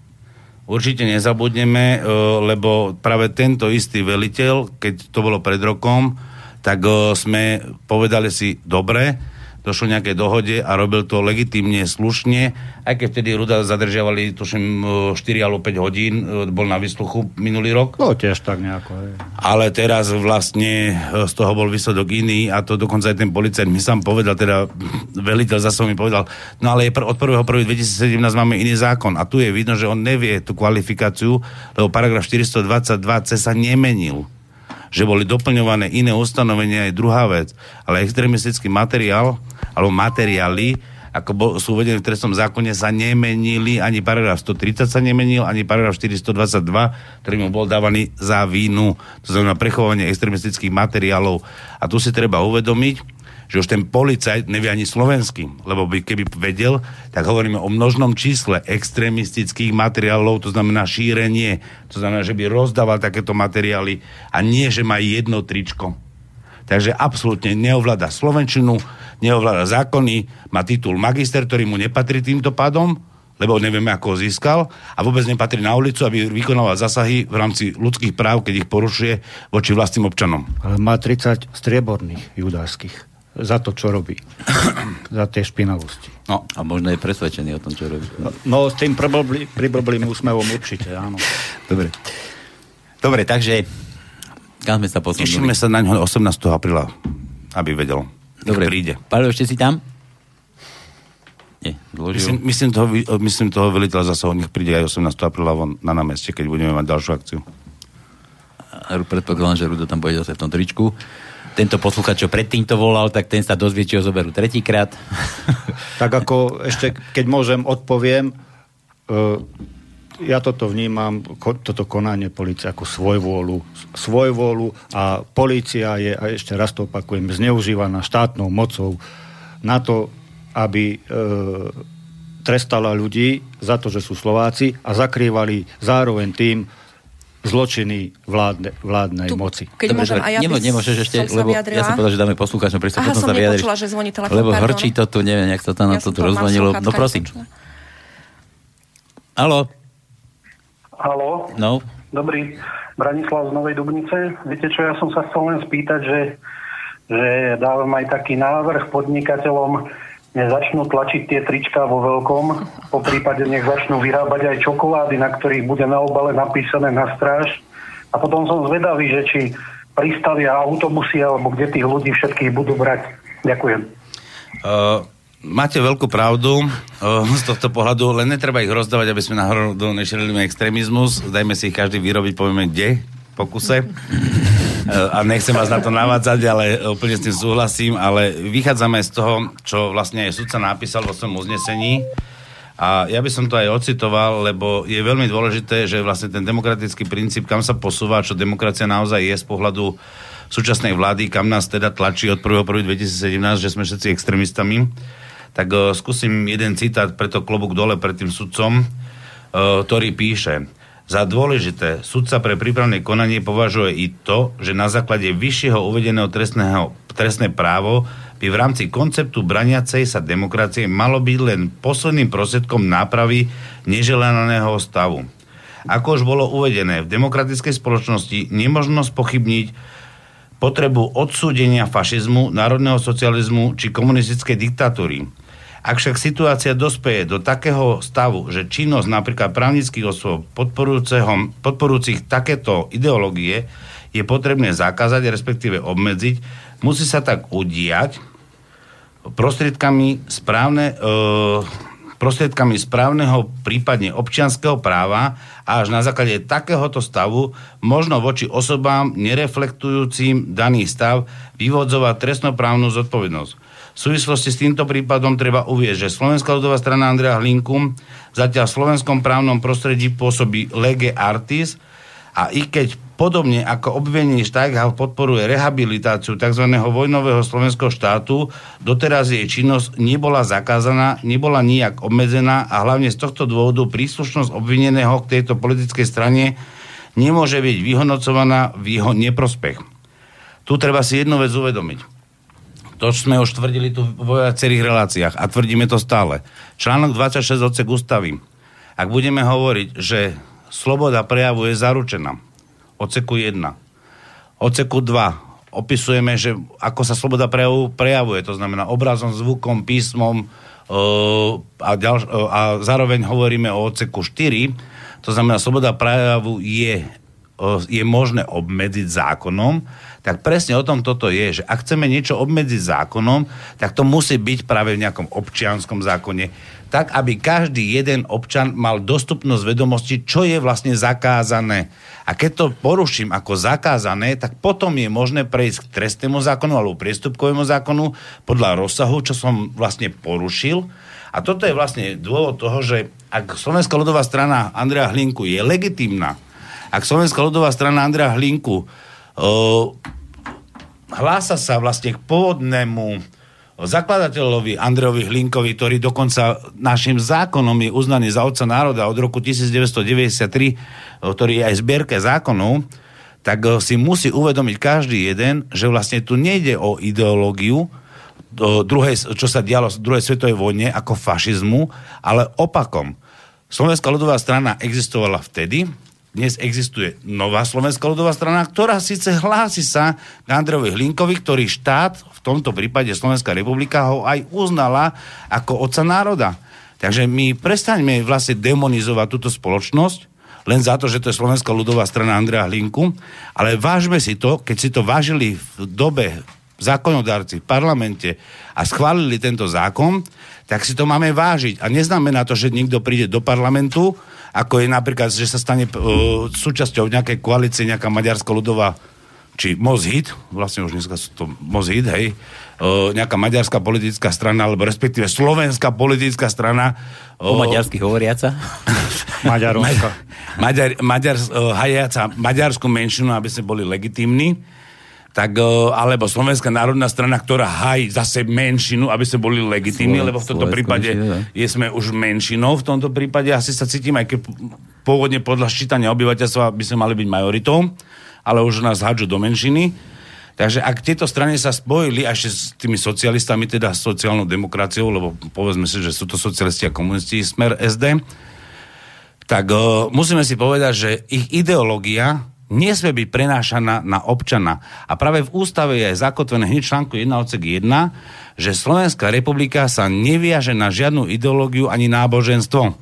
Určite nezabudneme, e, lebo práve tento istý veliteľ, keď to bolo pred rokom, tak e, sme povedali si, dobre, došlo nejaké dohode a robil to legitimne, slušne, aj keď vtedy Ruda zadržiavali, tuším, e, 4 alebo 5 hodín, e, bol na vysluchu minulý rok. No tiež tak nejako. Hej. Ale teraz vlastne e, z toho bol výsledok iný a to dokonca aj ten policajt mi sám povedal, teda veliteľ zase mi povedal, no ale je pr- od 1.1.2017 máme iný zákon a tu je vidno, že on nevie tú kvalifikáciu, lebo paragraf 422c sa nemenil že boli doplňované iné ustanovenia aj druhá vec, ale extremistický materiál alebo materiály ako bol, sú uvedené v trestnom zákone, sa nemenili, ani paragraf 130 sa nemenil, ani paragraf 422, ktorý mu bol dávaný za vínu, to znamená prechovanie extremistických materiálov. A tu si treba uvedomiť, že už ten policajt nevie ani slovenský, lebo by, keby vedel, tak hovoríme o množnom čísle extremistických materiálov, to znamená šírenie, to znamená, že by rozdával takéto materiály a nie, že má jedno tričko. Takže absolútne neovláda slovenčinu, neovláda zákony, má titul magister, ktorý mu nepatrí týmto pádom, lebo nevieme, ako ho získal a vôbec nepatrí na ulicu, aby vykonával zasahy v rámci ľudských práv, keď ich porušuje voči vlastným občanom. Ale má 30 strieborných judárskych za to, čo robí. za tie špinavosti. No, a možno je presvedčený o tom, čo robí. No, s tým priblblý- priblblým úsmevom určite, áno. Dobre. Dobre, takže kam sme sa posunuli? Tešíme sa na ňo 18. apríla, aby vedel. Dobre, príde. Paľo, ešte si tam? Nie, zložil. Myslím, myslím, toho, myslím toho veliteľa zase, nech príde aj 18. apríla von na námestie, keď budeme mať ďalšiu akciu. Predpokladám, že Rudo tam bude zase v tom tričku. Tento posluchač, čo predtým to volal, tak ten sa dozvie, či ho zoberú tretíkrát. Tak ako ešte, keď môžem, odpoviem, e, ja toto vnímam, toto konanie policie ako svojvôľu. Svojvôľu a policia je, a ešte raz to opakujem, zneužívaná štátnou mocou na to, aby e, trestala ľudí za to, že sú Slováci a zakrývali zároveň tým zločiny vládne, vládnej Tu, moci. keď môžem, a ja Nemo, nemôžeš ešte, lebo ja som povedal, že dáme poslucháčom, prečo Aha, potom som sa vyjadriš. že zvoní telefón, Lebo pardon. hrčí to tu, neviem, jak sa tam na Ja to tu rozvonilo. No prosím. Haló, Haló, no, dobrý. Branislav z Novej Dubnice. Viete čo, ja som sa chcel len spýtať, že, že dávam aj taký návrh podnikateľom, nech začnú tlačiť tie trička vo veľkom, po prípade nech začnú vyrábať aj čokolády, na ktorých bude na obale napísané na stráž. A potom som zvedavý, že či pristavia autobusy, alebo kde tých ľudí všetkých budú brať. Ďakujem. Uh, máte veľkú pravdu uh, z tohto pohľadu, len netreba ich rozdávať, aby sme náhodou nešerili extrémizmus. Dajme si ich každý vyrobiť, povieme kde, po kuse. Uh, a nechcem vás na to navádzať, ale úplne s tým súhlasím, ale vychádzame z toho, čo vlastne aj sudca napísal vo svojom uznesení. A ja by som to aj ocitoval, lebo je veľmi dôležité, že vlastne ten demokratický princíp, kam sa posúva, čo demokracia naozaj je z pohľadu súčasnej vlády, kam nás teda tlačí od 1.1.2017, že sme všetci extrémistami, tak uh, skúsim jeden citát, preto klobúk dole pred tým sudcom, uh, ktorý píše za dôležité sudca pre prípravné konanie považuje i to, že na základe vyššieho uvedeného trestného, trestné právo by v rámci konceptu braniacej sa demokracie malo byť len posledným prostriedkom nápravy neželaného stavu. Ako už bolo uvedené, v demokratickej spoločnosti nemožno spochybniť potrebu odsúdenia fašizmu, národného socializmu či komunistickej diktatúry. Ak však situácia dospeje do takého stavu, že činnosť napríklad právnických osôb podporujúcich takéto ideológie je potrebné zakázať, respektíve obmedziť, musí sa tak udiať prostriedkami správne, e, prostriedkami správneho, prípadne občianského práva a až na základe takéhoto stavu možno voči osobám nereflektujúcim daný stav vyvodzovať trestnoprávnu zodpovednosť. V súvislosti s týmto prípadom treba uvieť, že Slovenská ľudová strana Andrea Hlinku zatiaľ v slovenskom právnom prostredí pôsobí lege artis a i keď Podobne ako obvinený Štajkhaus podporuje rehabilitáciu tzv. vojnového slovenského štátu, doteraz jej činnosť nebola zakázaná, nebola nijak obmedzená a hlavne z tohto dôvodu príslušnosť obvineného k tejto politickej strane nemôže byť vyhodnocovaná v jeho neprospech. Tu treba si jednu vec uvedomiť. To sme už tvrdili tu vo viacerých reláciách a tvrdíme to stále. Článok 26 odsek ústavy. Ak budeme hovoriť, že sloboda prejavu je zaručená, odseku 1. Odseku 2 opisujeme, že ako sa sloboda prejavu prejavuje, to znamená obrazom, zvukom, písmom uh, a, ďalš- uh, a zároveň hovoríme o odseku 4, to znamená, sloboda prejavu je, uh, je možné obmedziť zákonom, tak presne o tom toto je, že ak chceme niečo obmedziť zákonom, tak to musí byť práve v nejakom občianskom zákone, tak aby každý jeden občan mal dostupnosť vedomosti, čo je vlastne zakázané. A keď to poruším ako zakázané, tak potom je možné prejsť k trestnému zákonu alebo priestupkovému zákonu podľa rozsahu, čo som vlastne porušil. A toto je vlastne dôvod toho, že ak Slovenská ľudová strana Andrea Hlinku je legitimná, ak Slovenská ľudová strana Andrea Hlinku hlása sa vlastne k pôvodnému zakladateľovi Andrejovi Hlinkovi, ktorý dokonca našim zákonom je uznaný za otca národa od roku 1993, ktorý je aj zbierke zákonov, tak si musí uvedomiť každý jeden, že vlastne tu nejde o ideológiu, druhej, čo sa dialo v druhej svetovej vojne ako fašizmu, ale opakom. Slovenská ľudová strana existovala vtedy, dnes existuje nová Slovenská ľudová strana, ktorá síce hlási sa k Andrejovi Hlinkovi, ktorý štát, v tomto prípade Slovenská republika, ho aj uznala ako oca národa. Takže my prestaňme vlastne demonizovať túto spoločnosť, len za to, že to je Slovenská ľudová strana Andreja Hlinku, ale vážme si to, keď si to vážili v dobe zákonodárci v parlamente a schválili tento zákon, tak si to máme vážiť. A neznamená to, že niekto príde do parlamentu ako je napríklad, že sa stane uh, súčasťou nejakej koalície nejaká maďarská ľudová či Mozhit, vlastne už dneska sú to Mozhit, hej, uh, nejaká maďarská politická strana, alebo respektíve slovenská politická strana. Uh, po maďarsky hovoriaca? Maďarovská. Maďar, maďar, uh, hajaca maďarskú menšinu, aby sme boli legitimní tak, alebo Slovenská národná strana, ktorá hají zase menšinu, aby sme boli legitímni, lebo v tomto prípade je sme už menšinou, v tomto prípade asi sa cítim, aj keď pôvodne podľa ščítania obyvateľstva by sme mali byť majoritou, ale už nás hádžu do menšiny. Takže ak tieto strany sa spojili ešte s tými socialistami, teda sociálnou demokraciou, lebo povedzme si, že sú to socialisti a komunisti, smer SD, tak uh, musíme si povedať, že ich ideológia nesmie byť prenášaná na občana. A práve v ústave je zakotvené hneď článku 1 odsek 1, že Slovenská republika sa neviaže na žiadnu ideológiu ani náboženstvo.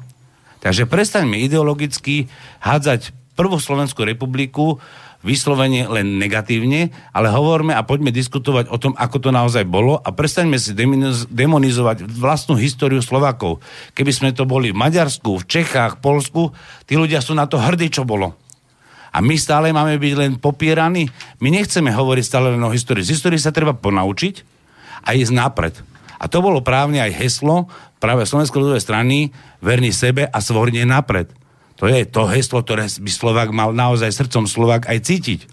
Takže prestaňme ideologicky hádzať prvú Slovenskú republiku vyslovene len negatívne, ale hovorme a poďme diskutovať o tom, ako to naozaj bolo a prestaňme si demonizovať vlastnú históriu Slovakov. Keby sme to boli v Maďarsku, v Čechách, Polsku, tí ľudia sú na to hrdí, čo bolo. A my stále máme byť len popieraní. My nechceme hovoriť stále len o histórii. Z histórie sa treba ponaučiť a ísť napred. A to bolo právne aj heslo práve Slovenskej ľudovej strany verný sebe a svorne napred. To je to heslo, ktoré by Slovak mal naozaj srdcom Slovak aj cítiť.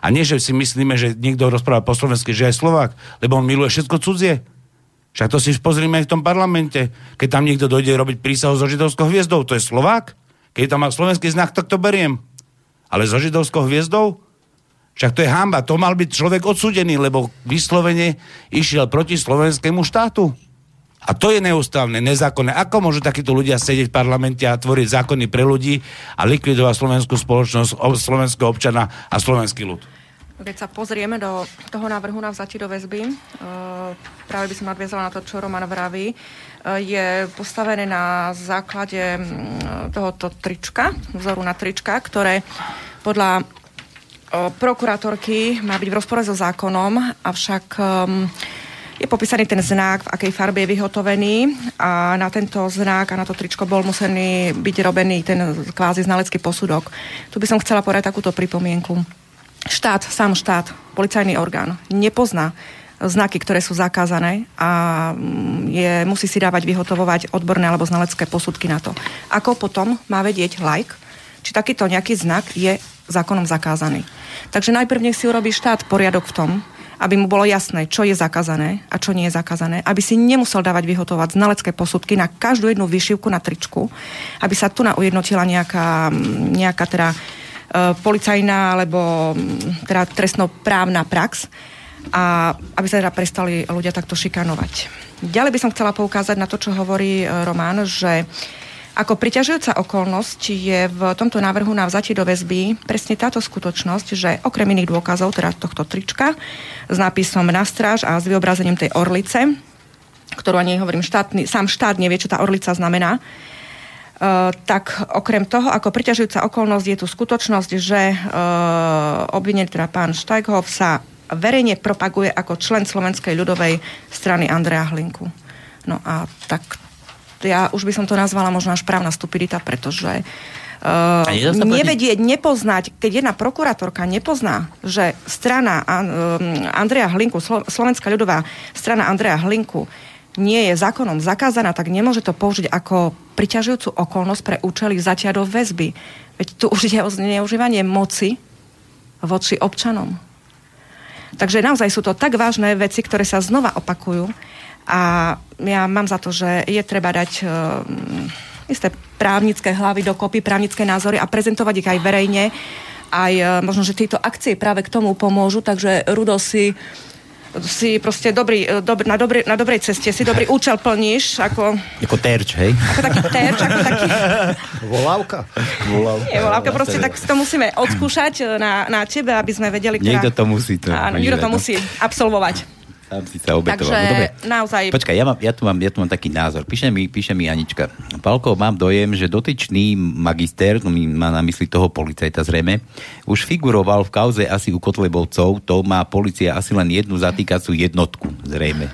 A nie, že si myslíme, že niekto rozpráva po slovensky, že aj Slovak, lebo on miluje všetko cudzie. Však to si pozrime aj v tom parlamente. Keď tam niekto dojde robiť prísahu so židovskou hviezdou, to je Slovák? Keď tam má slovenský znak, tak to beriem. Ale so židovskou hviezdou? Však to je hamba. To mal byť človek odsudený, lebo vyslovene išiel proti slovenskému štátu. A to je neústavné, nezákonné. Ako môžu takíto ľudia sedieť v parlamente a tvoriť zákony pre ľudí a likvidovať slovenskú spoločnosť, slovenského občana a slovenský ľud? Keď sa pozrieme do toho návrhu na vzatie do väzby, e, práve by som nadviazala na to, čo Roman vraví, e, je postavené na základe tohoto trička, vzoru na trička, ktoré podľa e, prokurátorky má byť v rozpore so zákonom, avšak je popísaný ten znak, v akej farbe je vyhotovený a na tento znak a na to tričko bol museli byť robený ten kvázi znalecký posudok. Tu by som chcela povedať takúto pripomienku štát, sám štát, policajný orgán nepozná znaky, ktoré sú zakázané a mm, je, musí si dávať vyhotovovať odborné alebo znalecké posudky na to. Ako potom má vedieť like, či takýto nejaký znak je zákonom zakázaný. Takže najprv nech si urobí štát poriadok v tom, aby mu bolo jasné, čo je zakázané a čo nie je zakázané, aby si nemusel dávať vyhotovať znalecké posudky na každú jednu vyšivku na tričku, aby sa tu ujednotila nejaká, nejaká teda policajná alebo mm, teda trestnoprávna prax a aby sa teda prestali ľudia takto šikanovať. Ďalej by som chcela poukázať na to, čo hovorí eh, Román, že ako priťažujúca okolnosť je v tomto návrhu na vzatie do väzby presne táto skutočnosť, že okrem iných dôkazov, teda tohto trička, s nápisom na stráž a s vyobrazením tej orlice, ktorú ani hovorím, štátny, sám štát nevie, čo tá orlica znamená, Eh, tak okrem toho, ako priťažujúca okolnosť je tu skutočnosť, že uh, obvinený teda pán Štajkov sa verejne propaguje ako člen Slovenskej ľudovej strany Andrea Hlinku. No a tak ja už by som to nazvala možno až právna stupidita, pretože Uh, nevedieť, nepoznať, keď jedna prokurátorka nepozná, že strana uh, Andrea Hlinku, Slo- Slovenská ľudová strana Andrea Hlinku nie je zákonom zakázaná, tak nemôže to použiť ako priťažujúcu okolnosť pre účely vzatia do väzby. Veď tu už je o zneužívanie moci voči občanom. Takže naozaj sú to tak vážne veci, ktoré sa znova opakujú a ja mám za to, že je treba dať uh, isté právnické hlavy dokopy, právnické názory a prezentovať ich aj verejne. Aj uh, možno, že tieto akcie práve k tomu pomôžu, takže Rudo si uh, si proste dobrý, e, dob, na, dobrý, na dobrej ceste, si dobrý účel plníš, ako... Ako terč, hej? Ako taký terč, ako taký... Volávka? Volávka. Nie, volávka, proste tak to musíme odskúšať e, na, na tebe, aby sme vedeli... Niekto to musí to. Áno, niekto to musí absolvovať. Sám si sa obetoval. Takže no, dobre. naozaj... Počkaj, ja, mám, ja, tu mám, ja tu mám taký názor. Píše mi, píše mi Anička. Palko, mám dojem, že dotyčný magister, no má na mysli toho policajta zrejme, už figuroval v kauze asi u Kotlebovcov, to má policia asi len jednu zatýkacú jednotku, zrejme.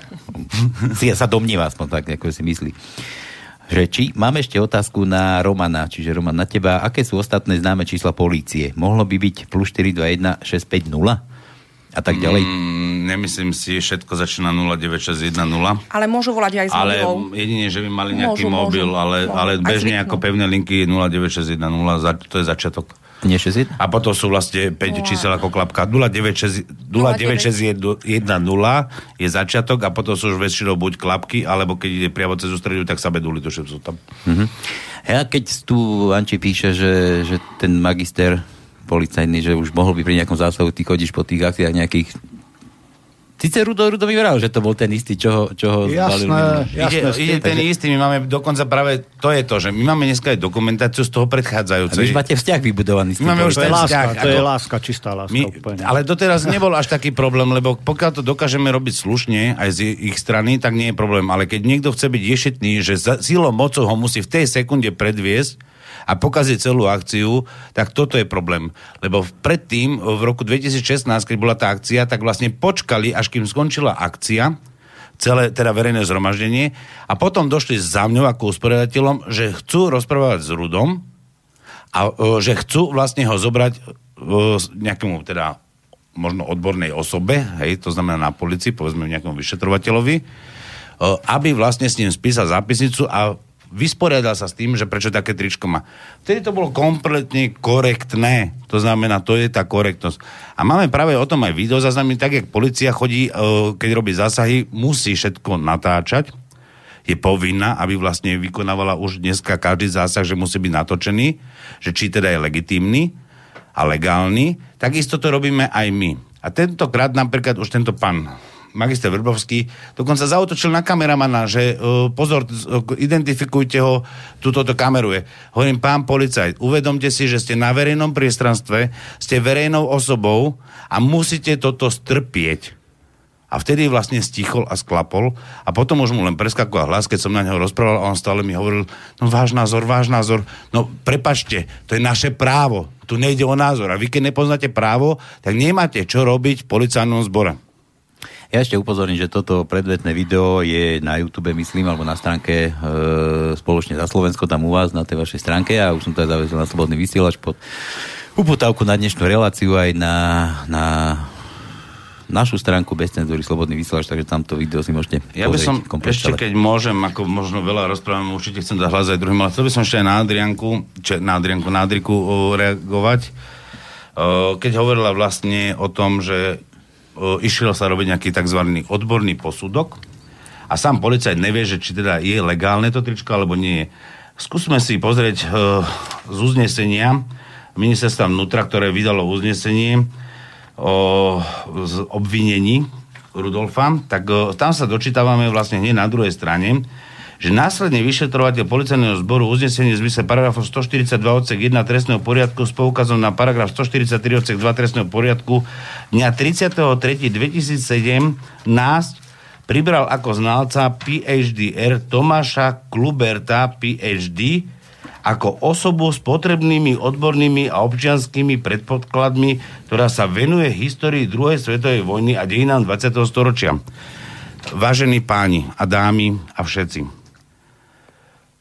si ja sa domnieva aspoň tak, ako si myslí že či mám ešte otázku na Romana, čiže Roman, na teba, aké sú ostatné známe čísla polície? Mohlo by byť plus 421 650? A tak ďalej? Mm, nemyslím si, všetko začína 09610. Ale môžu volať aj s Ale mobilou. jedine, že by mali nejaký Môžu, mobil, môžu, ale, môžu. ale bežne zvyknú. ako pevné linky 09610, za- to je začiatok. Nie 61? A potom sú vlastne 5 čísel ako klapka. 096 09610 je začiatok a potom sú už väčšinou buď klapky, alebo keď ide priamo cez ústrediu, tak sa beduly to sú tam. Mhm. Ja keď tu Anči píše, že, že ten magister policajný, že už mohol by pri nejakom zásahu, ty chodíš po tých akciách nejakých Sice Rudo, Rudo mi vral, že to bol ten istý, čo ho, čo ho zbalil minulé. Ide, ide ten istý, my máme dokonca práve, to je to, že my máme dneska aj dokumentáciu z toho A vy predchádzajúcej. už máte vzťah vybudovaný s tým My máme už To je ten láska, vzťah, to je ako- láska, čistá láska. My, úplne. ale doteraz nebol až taký problém, lebo pokiaľ to dokážeme robiť slušne aj z ich strany, tak nie je problém. Ale keď niekto chce byť ješetný, že silou mocou ho musí v tej sekunde predviesť a pokaziť celú akciu, tak toto je problém. Lebo predtým, v roku 2016, keď bola tá akcia, tak vlastne počkali, až kým skončila akcia, celé teda verejné zhromaždenie a potom došli za mňou ako usporiadateľom, že chcú rozprávať s Rudom a e, že chcú vlastne ho zobrať e, nejakému teda možno odbornej osobe, hej, to znamená na policii, povedzme nejakému vyšetrovateľovi, e, aby vlastne s ním spísal zápisnicu a vysporiadal sa s tým, že prečo také tričko má. Vtedy to bolo kompletne korektné. To znamená, to je tá korektnosť. A máme práve o tom aj video zaznamy, tak jak policia chodí, e, keď robí zásahy, musí všetko natáčať, je povinná, aby vlastne vykonávala už dneska každý zásah, že musí byť natočený, že či teda je legitímny a legálny, takisto to robíme aj my. A tentokrát napríklad už tento pán magister Vrbovský dokonca zautočil na kameramana, že uh, pozor, uh, identifikujte ho, túto to kameruje. Hovorím, pán policajt, uvedomte si, že ste na verejnom priestranstve, ste verejnou osobou a musíte toto strpieť. A vtedy vlastne stichol a sklapol a potom už mu len preskakoval hlas, keď som na neho rozprával a on stále mi hovoril, no váš názor, váš názor, no prepačte, to je naše právo, tu nejde o názor a vy keď nepoznáte právo, tak nemáte čo robiť v policajnom zbore. Ja ešte upozorním, že toto predvetné video je na YouTube, myslím, alebo na stránke e, spoločne za Slovensko, tam u vás, na tej vašej stránke a už som to aj zavezol na Slobodný vysielač pod uputávku na dnešnú reláciu aj na, na našu stránku bez cenzúry Slobodný vysielač, takže tam to video si môžete Ja by som ešte, keď môžem, ako možno veľa rozprávam, určite chcem dať hlas aj druhým, ale chcel by som ešte aj na Adrianku, či, na Adrianku, na Adriku reagovať. Keď hovorila vlastne o tom, že išiel sa robiť nejaký tzv. odborný posudok a sám policajt nevie, že či teda je legálne to tričko, alebo nie je. Skúsme si pozrieť z uznesenia ministerstva vnútra, ktoré vydalo uznesenie, o z obvinení Rudolfa, tak o, tam sa dočítavame vlastne hneď na druhej strane, že následne vyšetrovateľ policajného zboru uznesenie v zmysle paragrafu 142 odsek 1 trestného poriadku s poukazom na paragraf 143 odsek 2 trestného poriadku dňa 33.2007 nás pribral ako znalca PhDR Tomáša Kluberta PhD ako osobu s potrebnými odbornými a občianskými predpodkladmi, ktorá sa venuje histórii druhej svetovej vojny a dejinám 20. storočia. Vážení páni a dámy a všetci,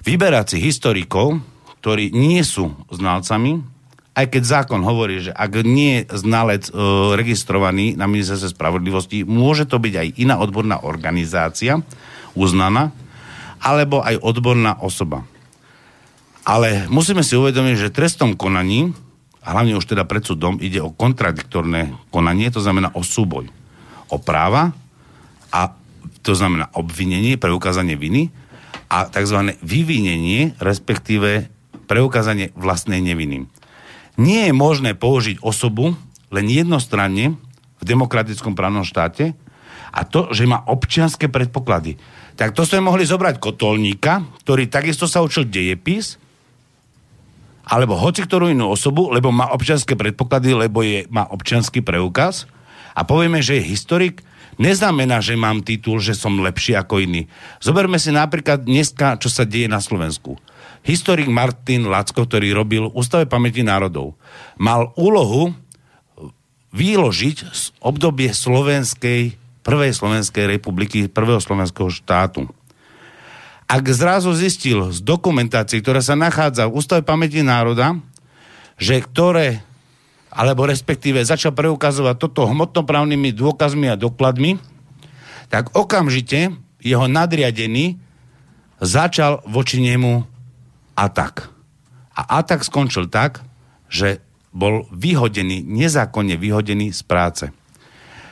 vyberáci historikov, ktorí nie sú znalcami, aj keď zákon hovorí, že ak nie je znalec e, registrovaný na ministerstve spravodlivosti, môže to byť aj iná odborná organizácia, uznaná, alebo aj odborná osoba. Ale musíme si uvedomiť, že trestom konaní, a hlavne už teda pred súdom, ide o kontradiktorné konanie, to znamená o súboj. O práva a to znamená obvinenie, preukázanie viny a tzv. vyvinenie, respektíve preukázanie vlastnej neviny. Nie je možné použiť osobu len jednostranne v demokratickom právnom štáte a to, že má občianské predpoklady. Tak to sme mohli zobrať kotolníka, ktorý takisto sa učil dejepis alebo hoci ktorú inú osobu, lebo má občianské predpoklady, lebo je, má občianský preukaz a povieme, že je historik, neznamená, že mám titul, že som lepší ako iný. Zoberme si napríklad dneska, čo sa deje na Slovensku. Historik Martin Lacko, ktorý robil Ústave pamäti národov, mal úlohu vyložiť z obdobie slovenskej, prvej Slovenskej republiky, prvého slovenského štátu ak zrazu zistil z dokumentácií, ktorá sa nachádza v Ústave pamäti národa, že ktoré, alebo respektíve začal preukazovať toto hmotnoprávnymi dôkazmi a dokladmi, tak okamžite jeho nadriadený začal voči nemu atak. A atak skončil tak, že bol vyhodený, nezákonne vyhodený z práce.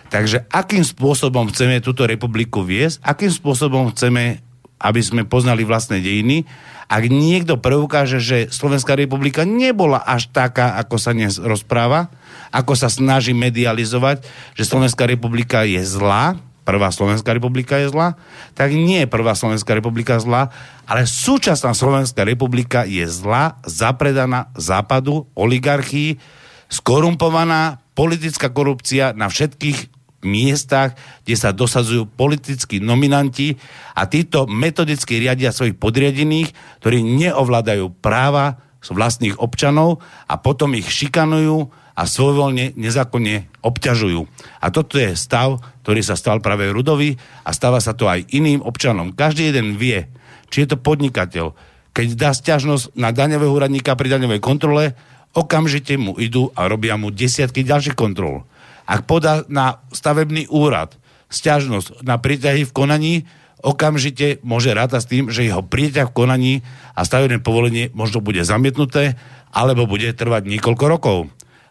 Takže akým spôsobom chceme túto republiku viesť, akým spôsobom chceme aby sme poznali vlastné dejiny. Ak niekto preukáže, že Slovenská republika nebola až taká, ako sa dnes rozpráva, ako sa snaží medializovať, že Slovenská republika je zlá, prvá Slovenská republika je zlá, tak nie je prvá Slovenská republika zlá, ale súčasná Slovenská republika je zlá, zapredaná západu, oligarchii, skorumpovaná, politická korupcia na všetkých miestach, kde sa dosadzujú politickí nominanti a títo metodicky riadia svojich podriadených, ktorí neovládajú práva vlastných občanov a potom ich šikanujú a svojvoľne nezákonne obťažujú. A toto je stav, ktorý sa stal práve Rudovi a stáva sa to aj iným občanom. Každý jeden vie, či je to podnikateľ. Keď dá stiažnosť na daňového úradníka pri daňovej kontrole, okamžite mu idú a robia mu desiatky ďalších kontrol. Ak podá na stavebný úrad stiažnosť na príťahy v konaní, okamžite môže rátať s tým, že jeho príťah v konaní a stavebné povolenie možno bude zamietnuté, alebo bude trvať niekoľko rokov.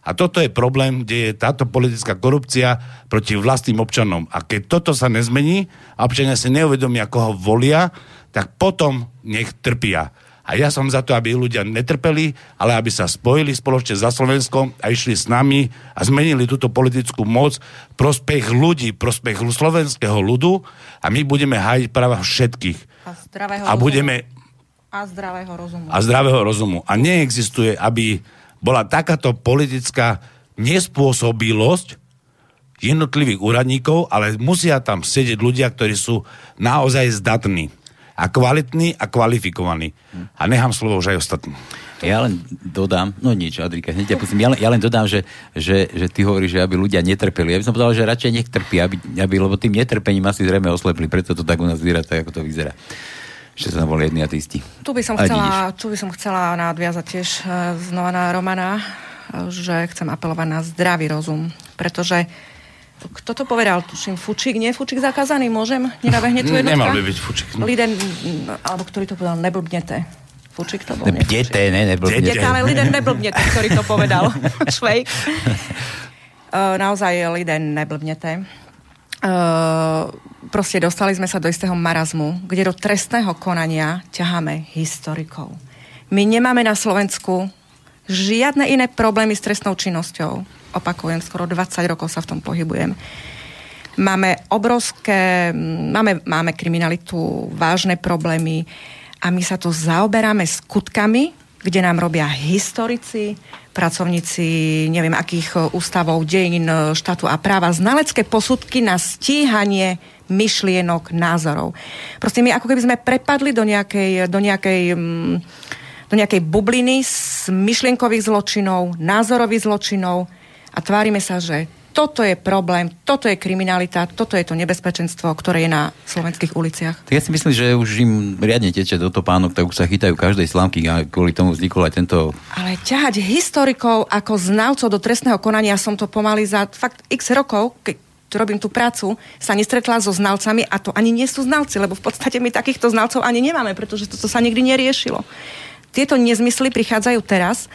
A toto je problém, kde je táto politická korupcia proti vlastným občanom. A keď toto sa nezmení a občania si neuvedomia, koho volia, tak potom nech trpia. A ja som za to, aby ľudia netrpeli, ale aby sa spojili spoločne za Slovenskom a išli s nami a zmenili túto politickú moc prospech ľudí, prospech slovenského ľudu a my budeme hájiť práva všetkých. A A budeme A zdravého rozumu. a zdravého rozumu. A neexistuje, aby bola takáto politická nespôsobilosť jednotlivých úradníkov, ale musia tam sedieť ľudia, ktorí sú naozaj zdatní a kvalitní a kvalifikovaní. A nechám slovo už aj ostatní. Ja len dodám, no nič, Adrika, hneď ťa pustím. Ja len, ja len dodám, že, že, že ty hovoríš, že aby ľudia netrpeli. Ja by som povedal, že radšej nech trpí, aby, aby, lebo tým netrpením asi zrejme oslepli, preto to tak u nás vyzerá, tak ako to vyzerá. Že sa tam boli jedni a tí istí. Tu by som chcela, tu by som chcela nadviazať tiež e, znova na Romana, e, že chcem apelovať na zdravý rozum, pretože kto to povedal, tuším, Fučík, nie Fučík zakázaný, môžem? Nenabehne tu jednotka? Nemal by byť Fučík. No. Liden, alebo ktorý to povedal, neblbnete. Fučík to bol. Dete, ne, neblbnete. Dete, ale Liden neblbnete, ktorý to povedal. Švejk. Uh, naozaj Liden neblbnete. Uh, proste dostali sme sa do istého marazmu, kde do trestného konania ťaháme historikov. My nemáme na Slovensku žiadne iné problémy s trestnou činnosťou. Opakujem, skoro 20 rokov sa v tom pohybujem. Máme obrovské, máme, máme kriminalitu, vážne problémy a my sa tu zaoberáme skutkami, kde nám robia historici, pracovníci neviem akých e, ústavov, dejín, e, štátu a práva, znalecké posudky na stíhanie myšlienok, názorov. Proste my ako keby sme prepadli do nejakej, do nejakej mm, do nejakej bubliny z myšlienkových zločinov, názorových zločinov a tvárime sa, že toto je problém, toto je kriminalita, toto je to nebezpečenstvo, ktoré je na slovenských uliciach. Ja si myslím, že už im riadne teče do topánok, tak už sa chytajú každej slámky a kvôli tomu vznikol aj tento... Ale ťahať historikov ako znalcov do trestného konania som to pomaly za fakt x rokov, keď robím tú prácu, sa nestretla so znalcami a to ani nie sú znalci, lebo v podstate my takýchto znalcov ani nemáme, pretože toto sa nikdy neriešilo. Tieto nezmysly prichádzajú teraz.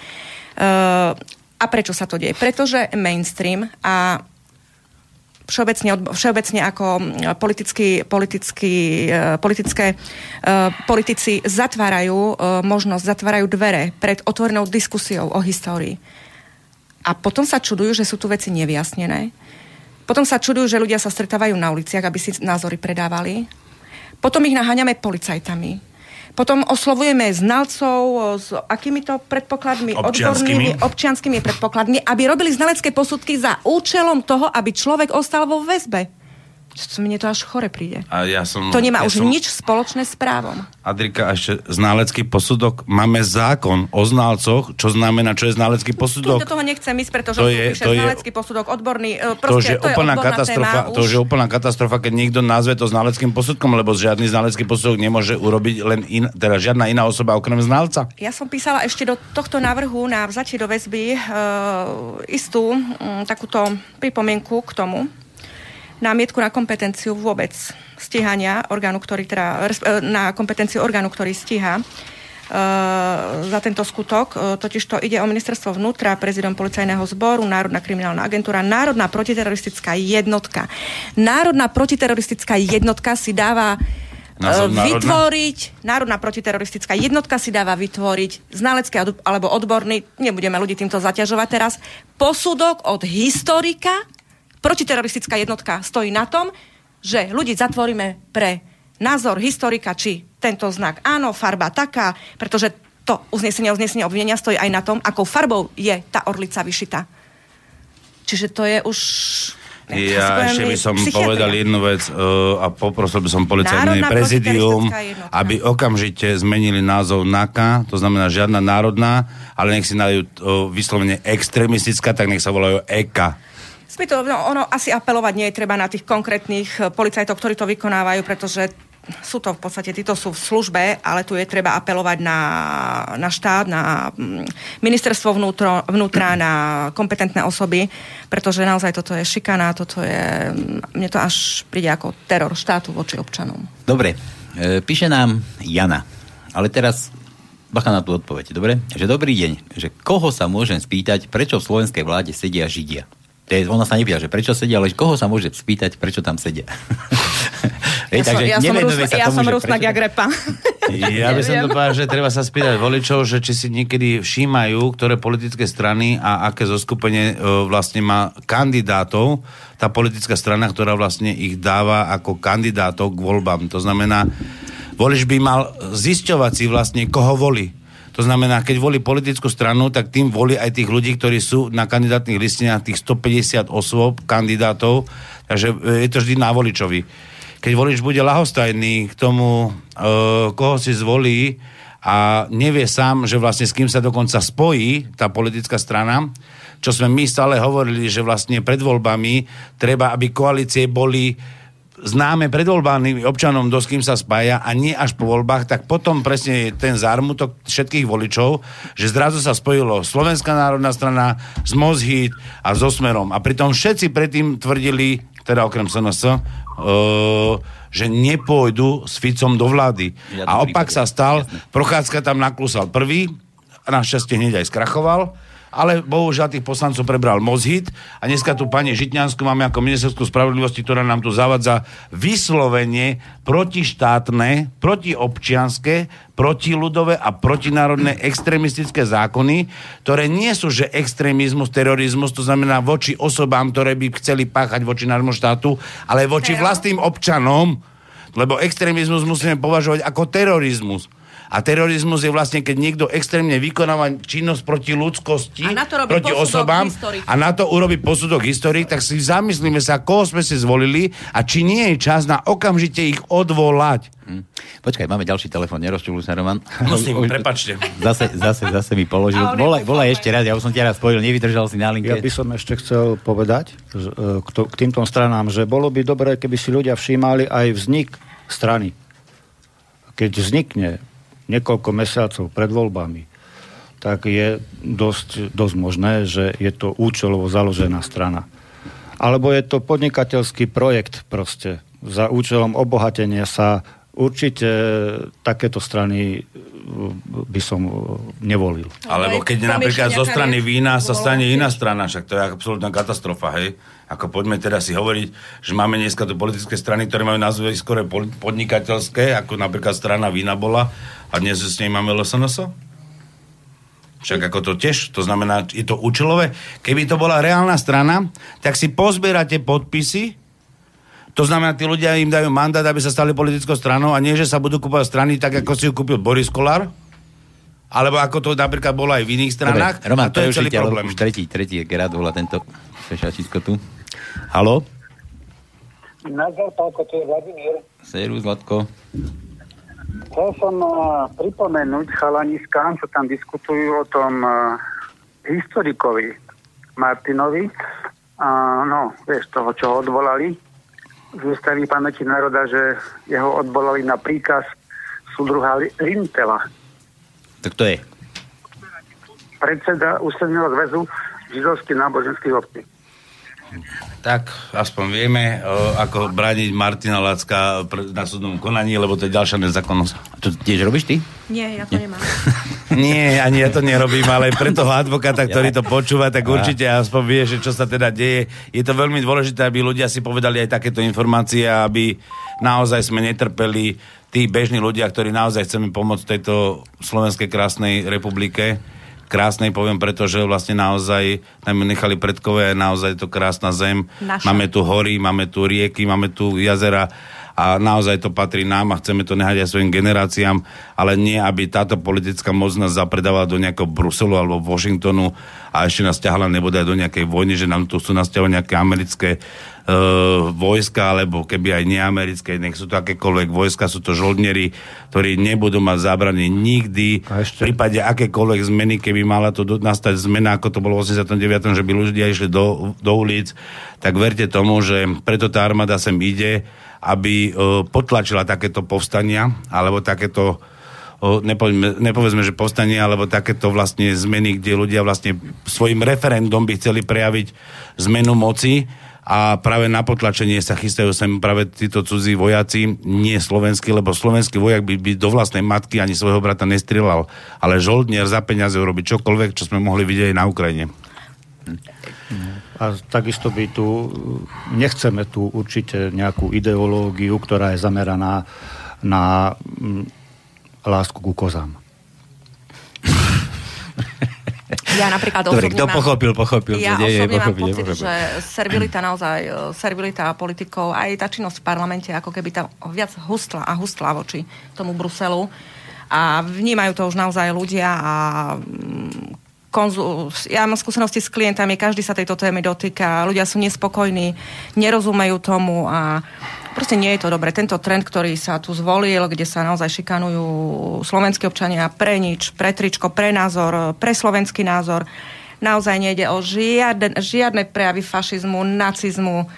Uh, a prečo sa to deje? Pretože mainstream a všeobecne, všeobecne ako politický, politický, e, politické e, politici zatvárajú e, možnosť, zatvárajú dvere pred otvorenou diskusiou o histórii. A potom sa čudujú, že sú tu veci nevyjasnené. Potom sa čudujú, že ľudia sa stretávajú na uliciach, aby si názory predávali. Potom ich naháňame policajtami. Potom oslovujeme znalcov s akýmito predpokladmi, Občianskymi. odbornými, občianskými predpokladmi, aby robili znalecké posudky za účelom toho, aby človek ostal vo väzbe. Mne to až chore príde. A ja som, To nemá ja už som, nič spoločné s právom. Adrika, ešte ználecký posudok. Máme zákon o ználcoch, čo znamená, čo je ználecký Tu posudok. do toho nechcem ísť, pretože To tu je- to je- znalecký posudok odborný. e, To, Proste, že to je úplná katastrofa, téma. to, už. že úplná katastrofa, keď niekto nazve to znaleckým posudkom, lebo žiadny znalecký posudok nemôže urobiť len in, teda žiadna iná osoba okrem znalca. Ja som písala ešte do tohto návrhu na vzatie do väzby e, istú m, takúto pripomienku k tomu, námietku na kompetenciu vôbec stíhania orgánu, ktorý teda, e, na kompetenciu orgánu, ktorý stíha e, za tento skutok. E, totiž to ide o ministerstvo vnútra, prezident policajného zboru, Národná kriminálna agentúra, Národná protiteroristická jednotka. Národná protiteroristická jednotka si dáva Názov národná? vytvoriť, Národná protiteroristická jednotka si dáva vytvoriť znalecký alebo odborný, nebudeme ľudí týmto zaťažovať teraz, posudok od historika, protiteroristická jednotka stojí na tom, že ľudí zatvoríme pre názor historika, či tento znak áno, farba taká, pretože to uznesenie, uznesenie obvinenia stojí aj na tom, akou farbou je tá orlica vyšitá. Čiže to je už... Ja ešte by som povedal jednu vec uh, a poprosil by som policajné prezidium, aby okamžite zmenili názov NAKA, to znamená žiadna národná, ale nech si dajú uh, vyslovene extremistická, tak nech sa volajú E EKA. Sme to, no, ono asi apelovať nie je treba na tých konkrétnych eh, policajtov, ktorí to vykonávajú, pretože sú to v podstate, títo sú v službe, ale tu je treba apelovať na, na štát, na mm, ministerstvo vnútro, vnútra, na kompetentné osoby, pretože naozaj toto je šikana, toto je, mm, mne to až príde ako teror štátu voči občanom. Dobre, e, píše nám Jana, ale teraz bacha na tú odpoveď, dobre? Že dobrý deň, že koho sa môžem spýtať, prečo v slovenskej vláde sedia Židia? To je, ona sa nepýta, že prečo sedia, ale koho sa môže spýtať, prečo tam sedia. Hej, Ja som, ja som, nevenujeme Rus, ja tomu, som Rusnak prečo- jak repa. Ja by som to povedal, že treba sa spýtať voličov, že či si niekedy všímajú, ktoré politické strany a aké zoskupenie e, vlastne má kandidátov, tá politická strana, ktorá vlastne ich dáva ako kandidátov k voľbám. To znamená, volič by mal zisťovať si vlastne, koho volí. To znamená, keď volí politickú stranu, tak tým volí aj tých ľudí, ktorí sú na kandidátnych listinách, tých 150 osôb, kandidátov, takže e, je to vždy na voličovi. Keď volič bude lahostajný k tomu, e, koho si zvolí a nevie sám, že vlastne s kým sa dokonca spojí tá politická strana, čo sme my stále hovorili, že vlastne pred voľbami treba, aby koalície boli známe pred voľbami občanom, do s kým sa spája a nie až po voľbách, tak potom presne je ten zármutok všetkých voličov, že zrazu sa spojilo Slovenská národná strana s Mozhit a so Smerom. A pritom všetci predtým tvrdili, teda okrem SNS, uh, že nepôjdu s Ficom do vlády. Ja a opak sa stal, Prochádzka tam naklusal prvý, a našťastie hneď aj skrachoval, ale bohužiaľ tých poslancov prebral Mozhit a dneska tu pani Žitňansku máme ako ministerskú spravodlivosti, ktorá nám tu zavadza vyslovene protištátne, protiobčianské, protiľudové a protinárodné extrémistické zákony, ktoré nie sú, že extrémizmus, terorizmus, to znamená voči osobám, ktoré by chceli páchať voči národnému štátu, ale voči vlastným občanom, lebo extrémizmus musíme považovať ako terorizmus. A terorizmus je vlastne, keď niekto extrémne vykonáva činnosť proti ľudskosti, A na to robí proti osobám historik. a na to urobí posudok historik, tak si zamyslíme sa, koho sme si zvolili a či nie je čas na okamžite ich odvolať. Hm. Počkaj, máme ďalší telefon, nerozčuluj sa, Roman. Musím, prepačte. Zase, zase, zase mi položil. Volaj, volaj ešte raz, ja už som ťa raz spojil, nevydržal si na linke. Ja by som ešte chcel povedať e, k, to, k týmto stranám, že bolo by dobré, keby si ľudia všímali aj vznik strany. Keď vznikne niekoľko mesiacov pred voľbami, tak je dosť, dosť možné, že je to účelovo založená strana. Alebo je to podnikateľský projekt proste za účelom obohatenia sa. Určite takéto strany e, by som e, nevolil. Alebo keď napríklad zo strany vína sa stane iná strana, však to je absolútna katastrofa, hej. Ako poďme teda si hovoriť, že máme dneska tu politické strany, ktoré majú názvy skore podnikateľské, ako napríklad strana vína bola a dnes s nej máme LSNS? Však ako to tiež, to znamená, je to účelové. Keby to bola reálna strana, tak si pozbierate podpisy, to znamená, tí ľudia im dajú mandát, aby sa stali politickou stranou a nie, že sa budú kúpovať strany tak, ako si ju kúpil Boris Kolár, alebo ako to napríklad bolo aj v iných stranách. Dobre, Roman, a to je celý prerušite, ale problém. Už tretí, tretí gerát volá tento fešačísko tu. Halo? Nazar Pálko, to je Vladimír. Servus, Zlatko. Chcel som uh, pripomenúť chalaniskám, čo tam diskutujú o tom uh, historikovi Martinovi. Uh, no, vieš, toho, čo ho odvolali z ústavy pamäti národa, že jeho odvolali na príkaz súdruha Rintela, Tak to je. predseda Ústredného zväzu židovských náboženských obcí. Tak, aspoň vieme, o, ako brániť Martina Lacka na súdnom konaní, lebo to je ďalšia nezákonnosť. To tiež robíš ty? Nie, ja to nemám. Nie, ani ja to nerobím, ale pre toho advokáta, ktorý to počúva, tak určite aspoň vie, že čo sa teda deje. Je to veľmi dôležité, aby ľudia si povedali aj takéto informácie, aby naozaj sme netrpeli tí bežní ľudia, ktorí naozaj chceme pomôcť tejto slovenskej krásnej republike. Krásnej poviem, pretože vlastne naozaj nám nechali predkové, naozaj je to krásna zem. Naša. Máme tu hory, máme tu rieky, máme tu jazera a naozaj to patrí nám a chceme to nehať aj svojim generáciám, ale nie, aby táto politická moc nás zapredávala do nejakého Bruselu alebo Washingtonu a ešte nás ťahala nebodaj do nejakej vojny, že nám tu sú nasťahovať nejaké americké vojska, alebo keby aj neamerické, nech sú to akékoľvek vojska, sú to žoldneri, ktorí nebudú mať zábrany nikdy. V prípade akékoľvek zmeny, keby mala to nastať zmena, ako to bolo v 89., že by ľudia išli do, do ulic, tak verte tomu, že preto tá armáda sem ide, aby uh, potlačila takéto povstania, alebo takéto o, nepovedzme, nepovedzme, že povstanie, alebo takéto vlastne zmeny, kde ľudia vlastne svojim referendum by chceli prejaviť zmenu moci a práve na potlačenie sa chystajú sem práve títo cudzí vojaci, nie slovenskí, lebo slovenský vojak by, by do vlastnej matky ani svojho brata nestrieľal, ale žoldnier za peniaze urobí čokoľvek, čo sme mohli vidieť na Ukrajine. A takisto by tu, nechceme tu určite nejakú ideológiu, ktorá je zameraná na mm, lásku ku kozám. Ja napríklad Dobre, kto mám, pochopil, pochopil. Ja nie, osobne mám pochopil, pocit, nepochopil. že servilita naozaj, e, servilita politikov, aj tá činnosť v parlamente, ako keby tá viac hustla a hustla voči tomu Bruselu. A vnímajú to už naozaj ľudia a mm, ja mám skúsenosti s klientami, každý sa tejto témy dotýka, ľudia sú nespokojní, nerozumejú tomu a proste nie je to dobre. Tento trend, ktorý sa tu zvolil, kde sa naozaj šikanujú slovenskí občania pre nič, pre tričko, pre názor, pre slovenský názor, naozaj nejde o žiadne, žiadne prejavy fašizmu, nacizmu.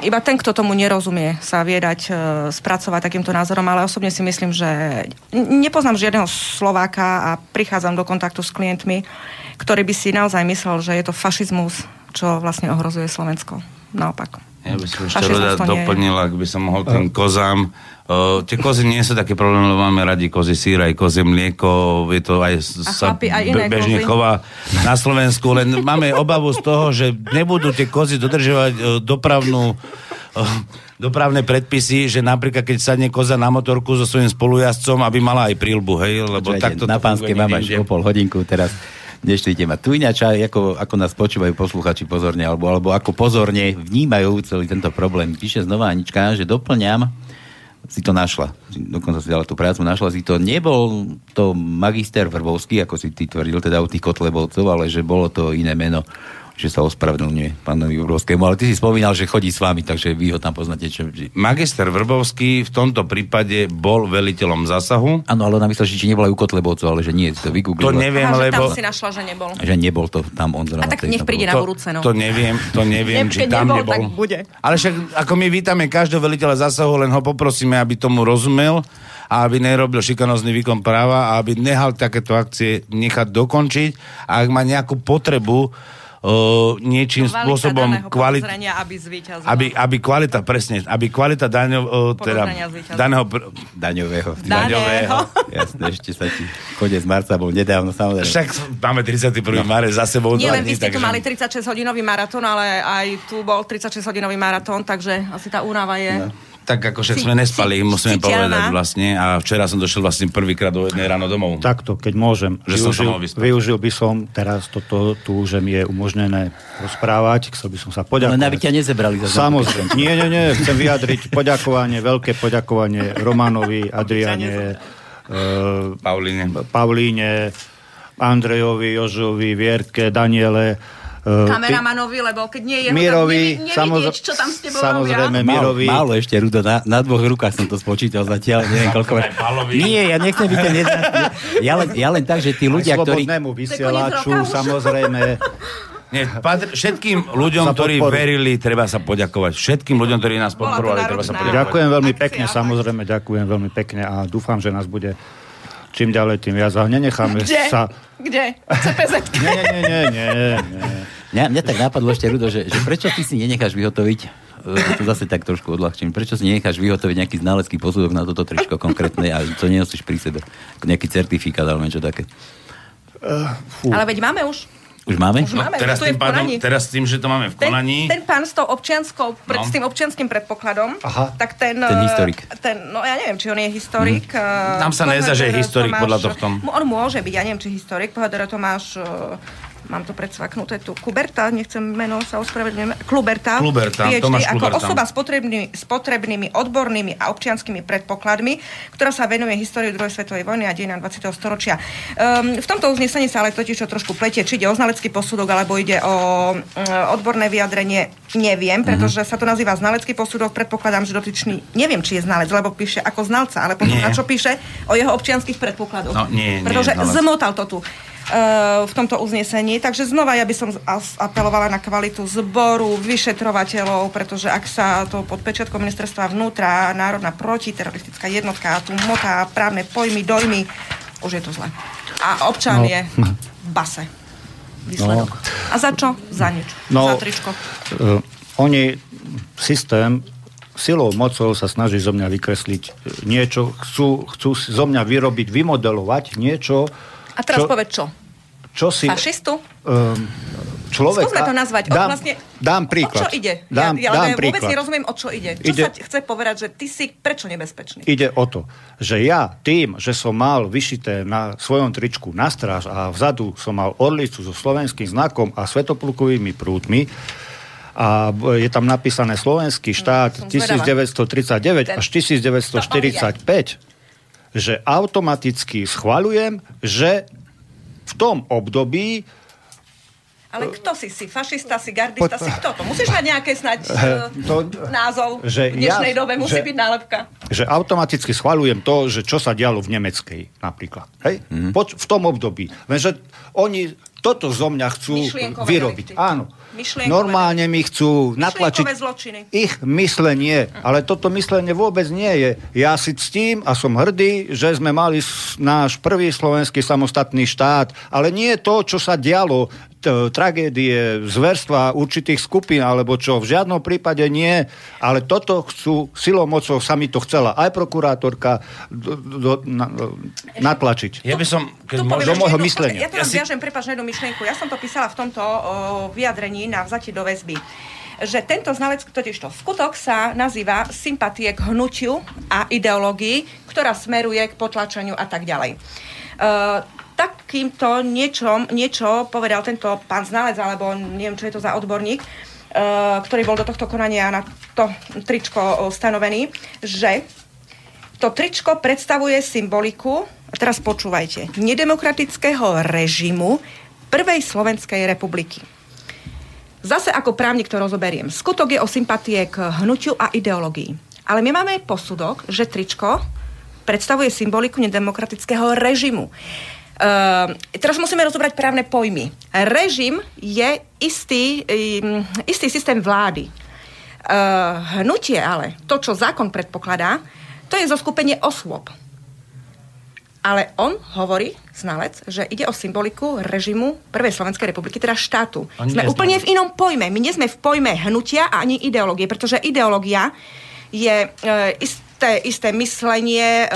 Iba ten, kto tomu nerozumie, sa vie dať e, spracovať takýmto názorom, ale osobne si myslím, že nepoznám žiadneho Slováka a prichádzam do kontaktu s klientmi, ktorý by si naozaj myslel, že je to fašizmus, čo vlastne ohrozuje Slovensko. Naopak. Ja by som ešte rada to nie je. doplnil, ak by som mohol tým kozám. Uh, tie kozy nie sú také problémy, lebo máme radi kozy sír, aj kozie mlieko, je to aj, sa chlapi aj iné bežne kozy. chová na Slovensku, len máme obavu z toho, že nebudú tie kozy dodržovať uh, dopravnú uh, dopravné predpisy, že napríklad keď sadne koza na motorku so svojím spolujazdcom, aby mala aj prílbu, hej, lebo Počúvajte, takto na funguje mám až o pol hodinku teraz. Neštvíte ma. Tu ináč, aj ako, ako nás počúvajú posluchači pozorne, alebo, alebo ako pozorne vnímajú celý tento problém. Píše znova Anička, že doplňam, si to našla. Dokonca si dala tú prácu, našla si to. Nebol to magister Vrbovský, ako si ty tvrdil, teda u tých Kotlebovcov, ale že bolo to iné meno že sa ospravedlňuje pánovi Vrbovskému. Ale ty si spomínal, že chodí s vami, takže vy ho tam poznáte. Čo... Magister Vrbovský v tomto prípade bol veliteľom zásahu. Áno, ale ona myslela, že či nebola u Kotlebovcov, ale že nie, to vygooglila. To neviem, Aha, lebo... tam si našla, že nebol. Že nebol to tam on zrovna. A tak nech príde na budúce, no. To neviem, to neviem, či tam nebol, nebol. tak bude. Ale však ako my vítame každého veliteľa zásahu, len ho poprosíme, aby tomu rozumel a aby nerobil šikanózny výkon práva a aby nehal takéto akcie nechať dokončiť a ak má nejakú potrebu uh, niečím Kvalita spôsobom kvalit, aby zvíťazila. aby, aby kvalita, presne, aby kvalita daňo, uh, teda, daného, pr- Daňového. Daného. Jasné, ešte sa ti koniec marca bol nedávno, samozrejme. však máme 31. No. marec za sebou. Nie len vy ste tu takže- mali 36-hodinový maratón, ale aj tu bol 36-hodinový maratón, takže asi tá únava je... Tak ako však Si- sme nespali, si- musíme citeľná. povedať vlastne. A včera som došiel vlastne prvýkrát do jednej ráno domov. Takto, keď môžem, Že som sa využil, vyspať. využil by som teraz toto tu, že mi je umožnené rozprávať. Chcel by som sa poďakovať. Len aby ťa nezebrali za Samozrejme. Nie, nie, nie. Chcem vyjadriť poďakovanie, veľké poďakovanie Romanovi, Adriane, e, Paulíne. Pavlíne, Andrejovi, Jožovi, Vierke, Daniele. E, Kameramanovi, lebo keď nie je Mirovi, tak nevi- samoz- čo tam s tebou samozrejme, robia. Mirovi. Málo, málo ešte, Rudo, na, na dvoch rukách som to spočítal zatiaľ, neviem koľko. Nie, ja nechcem byť ten jeden. Ja len, ja len tak, že tí ľudia, ktorí... slobodnému vysielaču, samozrejme. Nie, patr- všetkým ľuďom, ktorí verili, treba sa poďakovať. Všetkým ľuďom, ktorí nás podporovali, treba sa poďakovať. Ďakujem veľmi pekne, samozrejme, ďakujem veľmi pekne a dúfam, že nás bude čím ďalej, tým viac. A nenecháme Kde? sa... Kde? CPZ. Nie, nie, nie, nie, nie. Mňa, mňa tak napadlo ešte, Rudo, že, že prečo ty si nenecháš vyhotoviť, e, to zase tak trošku odľahčím, prečo si nenecháš vyhotoviť nejaký znalecký posudok na toto tričko konkrétne a to nenosíš pri sebe. Nejaký certifikát alebo niečo také. Ale veď máme už. Už máme? Už máme, Teraz tým, pádom, teraz tým, že to máme v Ten, konaní, ten pán s tou občianskou, pred, No. s tým občianským predpokladom, Aha. tak ten... Ten eh, historik. Ten, no ja neviem, či on je historik. Mm. Nám sa nezdá, že je historik podľa tohto. On môže byť, ja neviem, či historik. Pohľadera Tomáš, mám to predsvaknuté tu, Kuberta, nechcem meno sa ospravedlňujem, Kluberta. Kluberta, PhD, Tomáš ako Kluberta. osoba s potrebnými, s potrebnými odbornými a občianskými predpokladmi, ktorá sa venuje históriu druhej svetovej vojny a dejinám 20. storočia. Um, v tomto uznesení sa ale totiž čo trošku pletie, či ide o znalecký posudok, alebo ide o um, odborné vyjadrenie, neviem, Mhm. pretože sa to nazýva znalecký posudok, predpokladám, že dotyčný, neviem, či je znalec, lebo píše ako znalca, ale potom Nie. na čo píše o jeho občianských predpokladoch. No, nie, nie pretože znalec. zmotal to tu v tomto uznesení. Takže znova ja by som apelovala na kvalitu zboru, vyšetrovateľov, pretože ak sa to pod pečiatkom ministerstva vnútra, národná protiteroristická jednotka tu motá právne pojmy, dojmy, už je to zle. A občan No. je v base. Výsledok. A za čo? Za nič. No. Za tričko. Uh, oni, systém, silou, mocou sa snaží zo mňa vykresliť e, niečo, chcú, chcú zo mňa vyrobiť, vymodelovať niečo, A teraz čo- povedz čo? čo si... Fašistu? Um, človeka... Skúsme to nazvať. Dám, vlastne, dám príklad. O čo ide? Dám, ja, ja, dám ja vôbec príklad. nerozumiem, o čo ide. Čo Ide- sa chce povedať, že ty si prečo nebezpečný? Ide o to, že ja tým, že som mal vyšité na svojom tričku na stráž a vzadu som mal orlicu so slovenským znakom a svetoplukovými prútmi, a je tam napísané slovenský štát som zvedavá. 1939 až 1945, že automaticky schvaľujem, že v tom období Ale kto si? Si fašista, si gardista, Poď- si kto to? Musíš mať nejaké snať Eh, to, názov. že v dnešnej ja- dobe musí že- byť nálepka. že automaticky schvaľujem to, že čo sa dialo v Nemeckej napríklad. Hej? Mm-hmm. Poč- v tom období. Lenže oni toto zo mňa chcú vyrobiť. delikty. Áno. Myšlienkové Normálne mi chcú natlačiť zločiny. ich myslenie. Ale toto myslenie vôbec nie je. Ja si ctím a som hrdý, že sme mali náš prvý slovenský samostatný štát. Ale nie to, čo sa dialo, tragédie, zverstva určitých skupín, alebo čo. V žiadnom prípade nie. Ale toto chcú silou mocou, sa mi to chcela aj prokurátorka do, do, na, natlačiť. Ja by som, keď Tu môžem... poviem do môjho myslenia. Ja to vám viažem, prepáč, na jednu myšlienku. Ja som to písala v tomto o, vyjadrení na vzati do väzby že tento znalec, totiž to skutok sa nazýva sympatie k hnutiu a ideológii, ktorá smeruje k potlačeniu a tak ďalej. Uh, takýmto niečom, niečo povedal tento pán znalec, alebo neviem, čo je to za odborník, uh, ktorý bol do tohto konania na to tričko uh, stanovený, že to tričko predstavuje symboliku, teraz počúvajte, nedemokratického režimu Prvej Slovenskej republiky. Zase ako právnik to rozoberiem. Skutok je o sympatie k hnutiu a ideológii. Ale my máme posudok, že tričko predstavuje symboliku nedemokratického režimu. Uh, teraz musíme rozobrať právne pojmy. Režim je istý, um, istý systém vlády. Uh, hnutie ale, to, čo zákon predpokladá, to je zoskupenie osôb. Ale on hovorí, znalec, že ide o symboliku režimu Prvej Slovenskej republiky, teda štátu. Oni sme úplne v inom pojme. My nie sme v pojme hnutia a ani ideológie, pretože ideológia je e, isté, isté myslenie e,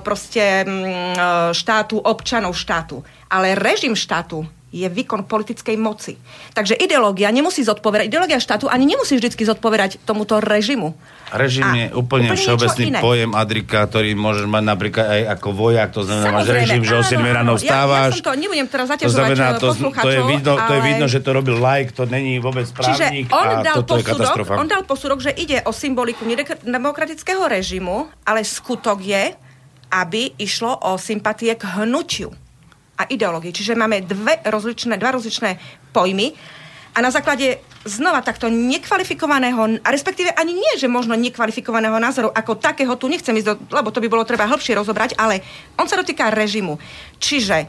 proste mm, e, štátu, občanov štátu. Ale režim štátu je výkon politickej moci. Takže ideológia nemusí zodpovedať, ideológia štátu ani nemusí vždy zodpovedať tomuto režimu. Režim A je úplne, úplne všeobecný iné. pojem, Adrika, ktorý môžeš mať napríklad aj ako vojak, to znamená, Samozrejme, režim, že o 7 áno, ráno áno. vstávaš. Ja, ja to, nebudem teraz to zaťažovať znamená, eh, to, to, je poslucháčov, vidno, to je ale- vidno, že to robil like, to není vôbec právnik Čiže on a dal, toto je posudok, katastrofa. on dal posudok, že ide o symboliku demokratického režimu, ale skutok je, aby išlo o sympatie k hnutiu a ideológii. Čiže máme dve rozličné, dva rozličné pojmy a na základe znova takto nekvalifikovaného, a respektíve ani nie, že možno nekvalifikovaného názoru, ako takého tu nechcem ísť, do, lebo to by bolo treba hĺbšie rozobrať, ale on sa dotýka režimu. Čiže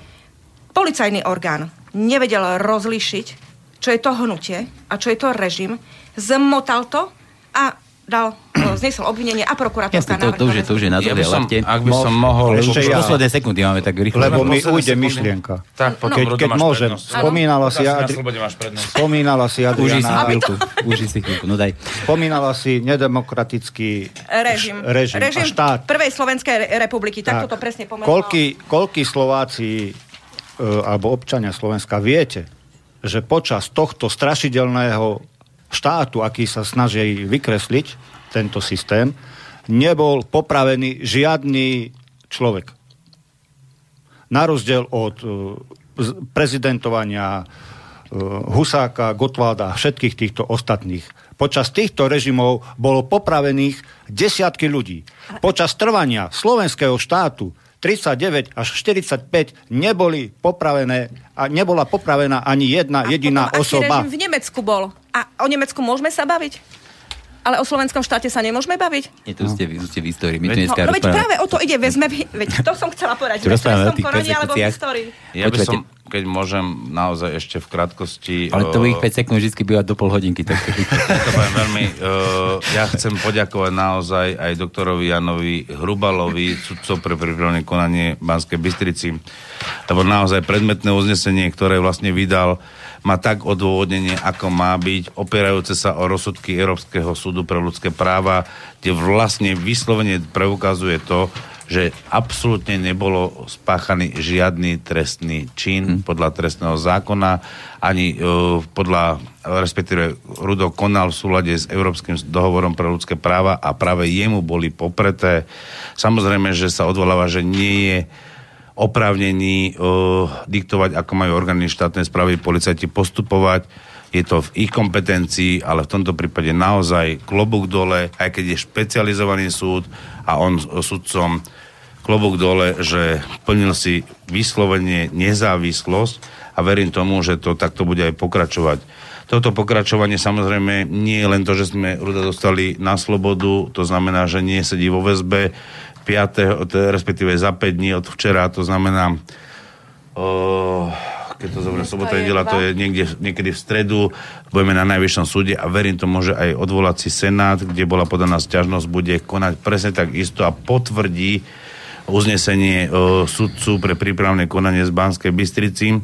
policajný orgán nevedel rozlíšiť, čo je to hnutie a čo je to režim, zmotal to a dal, e, zniesol obvinenie a prokurátorka Jasne, to, to, už je, to už je na Ja druhej ak by som mohol... Ešte lebo- ja. Posledné sekundy máme tak rýchlo. Lebo mi ujde myšlienka. Tak, potom keď, keď môžem, prednosť. spomínala si, Adri- spomínala si Uži si Adriana, chvíľku. Uži si chvíľku, no daj. spomínala si nedemokratický režim. režim, a štát. Prvej Slovenskej re- republiky. Takto to presne pomenoval. Koľky, koľky Slováci e, alebo občania Slovenska viete, že počas tohto strašidelného štátu, aký sa snaží vykresliť tento systém, nebol popravený žiadny človek. Na rozdiel od z- prezidentovania e, Husáka, Gotváda a všetkých týchto ostatných. Počas týchto režimov bolo popravených desiatky ľudí. Počas trvania slovenského štátu 39 až 45 neboli popravené a nebola popravená ani jedna jediná Potom, osoba. Aký režim v Nemecku bol? A o Nemecku môžeme sa baviť? Ale o slovenskom štáte sa nemôžeme baviť? Nie, tu ste, tu ste v histórii. My Veď- tu No, no veď práve o to ide, vezme, veď to som chcela povedať, Tu v rozprávame o tých konaní alebo v perzekúciách. histórii. Ja by som, keď môžem naozaj ešte v krátkosti... Ale to eh, ich 5 sekúnd vždy býva do pol hodinky. Tak to To veľmi, uh, ja chcem poďakovať naozaj aj doktorovi Janovi Hrubalovi, sudcov pre pripravené konanie Banskej Bystrici, lebo naozaj predmetné uznesenie, ktoré vlastne vydal, má tak odôvodnenie, ako má byť, opierajúce sa o rozsudky Európskeho súdu pre ľudské práva, kde vlastne vyslovene preukazuje to, že absolútne nebolo spáchaný žiadny trestný čin hmm. podľa trestného zákona, ani uh, podľa, respektíve Rudo konal v súlade s Európskym dohovorom pre ľudské práva a práve jemu boli popreté. Samozrejme, že sa odvoláva, že nie je oprávnení uh, diktovať, ako majú orgány štátnej správy policajti postupovať je to v ich kompetencii, ale v tomto prípade naozaj klobúk dole, aj keď je špecializovaný súd a on sudcom klobúk dole, že plnil si vyslovene nezávislosť a verím tomu, že to takto bude aj pokračovať. Toto pokračovanie samozrejme nie je len to, že sme Ruda dostali na slobodu, to znamená, že nie sedí vo väzbe 5. respektíve za 5 dní od včera, to znamená uh, keď to zoberiem sobota, nedela, to je niekde, niekedy v stredu, budeme na najvyššom súde a verím tomu, že aj odvolací senát, kde bola podaná sťažnosť, bude konať presne tak isto a potvrdí uznesenie o, sudcu pre prípravné konanie z Banskej Bystrici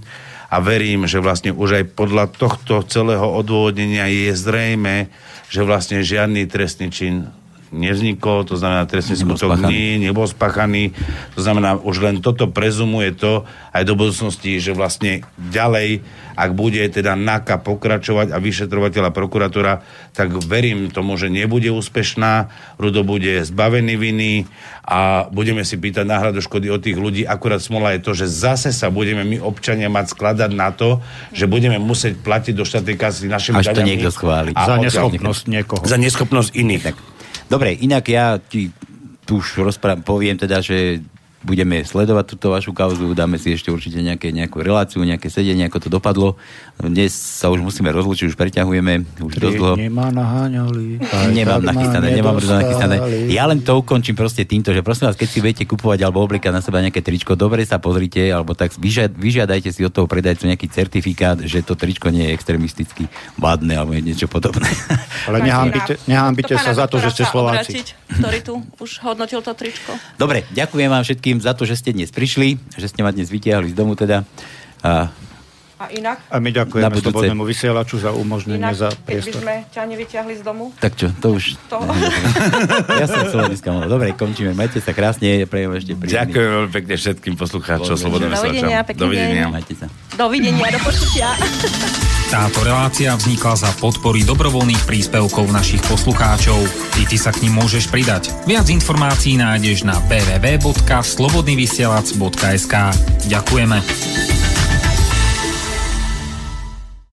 a verím, že vlastne už aj podľa tohto celého odôvodnenia je zrejme, že vlastne žiadny trestný čin nevznikol, to znamená trestný skutok nie, nebol spáchaný, to znamená už len toto prezumuje to aj do budúcnosti, že vlastne ďalej, ak bude teda NAKA pokračovať a vyšetrovateľ a prokuratúra, tak verím tomu, že nebude úspešná, Rudo bude zbavený viny a budeme si pýtať náhradu škody od tých ľudí. Akurát smola je to, že zase sa budeme my občania mať skladať na to, že budeme musieť platiť do štátnej kasy našim Až to niekto schváli. Za neschopnosť niekoho. Za neschopnosť iných. Tak. Dobre, inak ja ti tu už rozprávam, poviem teda, že budeme sledovať túto vašu kauzu, dáme si ešte určite nejaké, nejakú reláciu, nejaké sedenie, ako to dopadlo. Dnes sa už musíme rozlučiť, už preťahujeme, už dosť dlho. Nemá naháňali. Nemám nachystané, nemám nachystané. Ja len to ukončím proste týmto, že prosím vás, keď si budete kupovať alebo oblikať na seba nejaké tričko, dobre sa pozrite, alebo tak vyžiad, vyžiadajte si od toho predajcu nejaký certifikát, že to tričko nie je extrémisticky vadné alebo niečo podobné. Ale nehambite sa za to, že ste Slováci. Ktorý tu už hodnotil to tričko. Dobre, ďakujem vám všetkým všetkým za to, že ste dnes prišli, že ste ma dnes vytiahli z domu teda. A a inak? A my ďakujeme slobodnému vysielaču za umožnenie inak, za priestor. by sme ťa nevyťahli z domu? Tak čo, to už... To... ja som dneska mal. Dobre, končíme. Majte sa krásne. Prejem ešte príjemný. Ďakujem veľmi pekne všetkým poslucháčom Slobodného vysielača. Dovidenia, Dovidenia. Majte sa. Dovidenia, do počutia. Táto relácia vznikla za podpory dobrovoľných príspevkov našich poslucháčov. Ty, ty sa k ním môžeš pridať. Viac informácií nájdeš na www.slobodnyvysielac.sk Ďakujeme.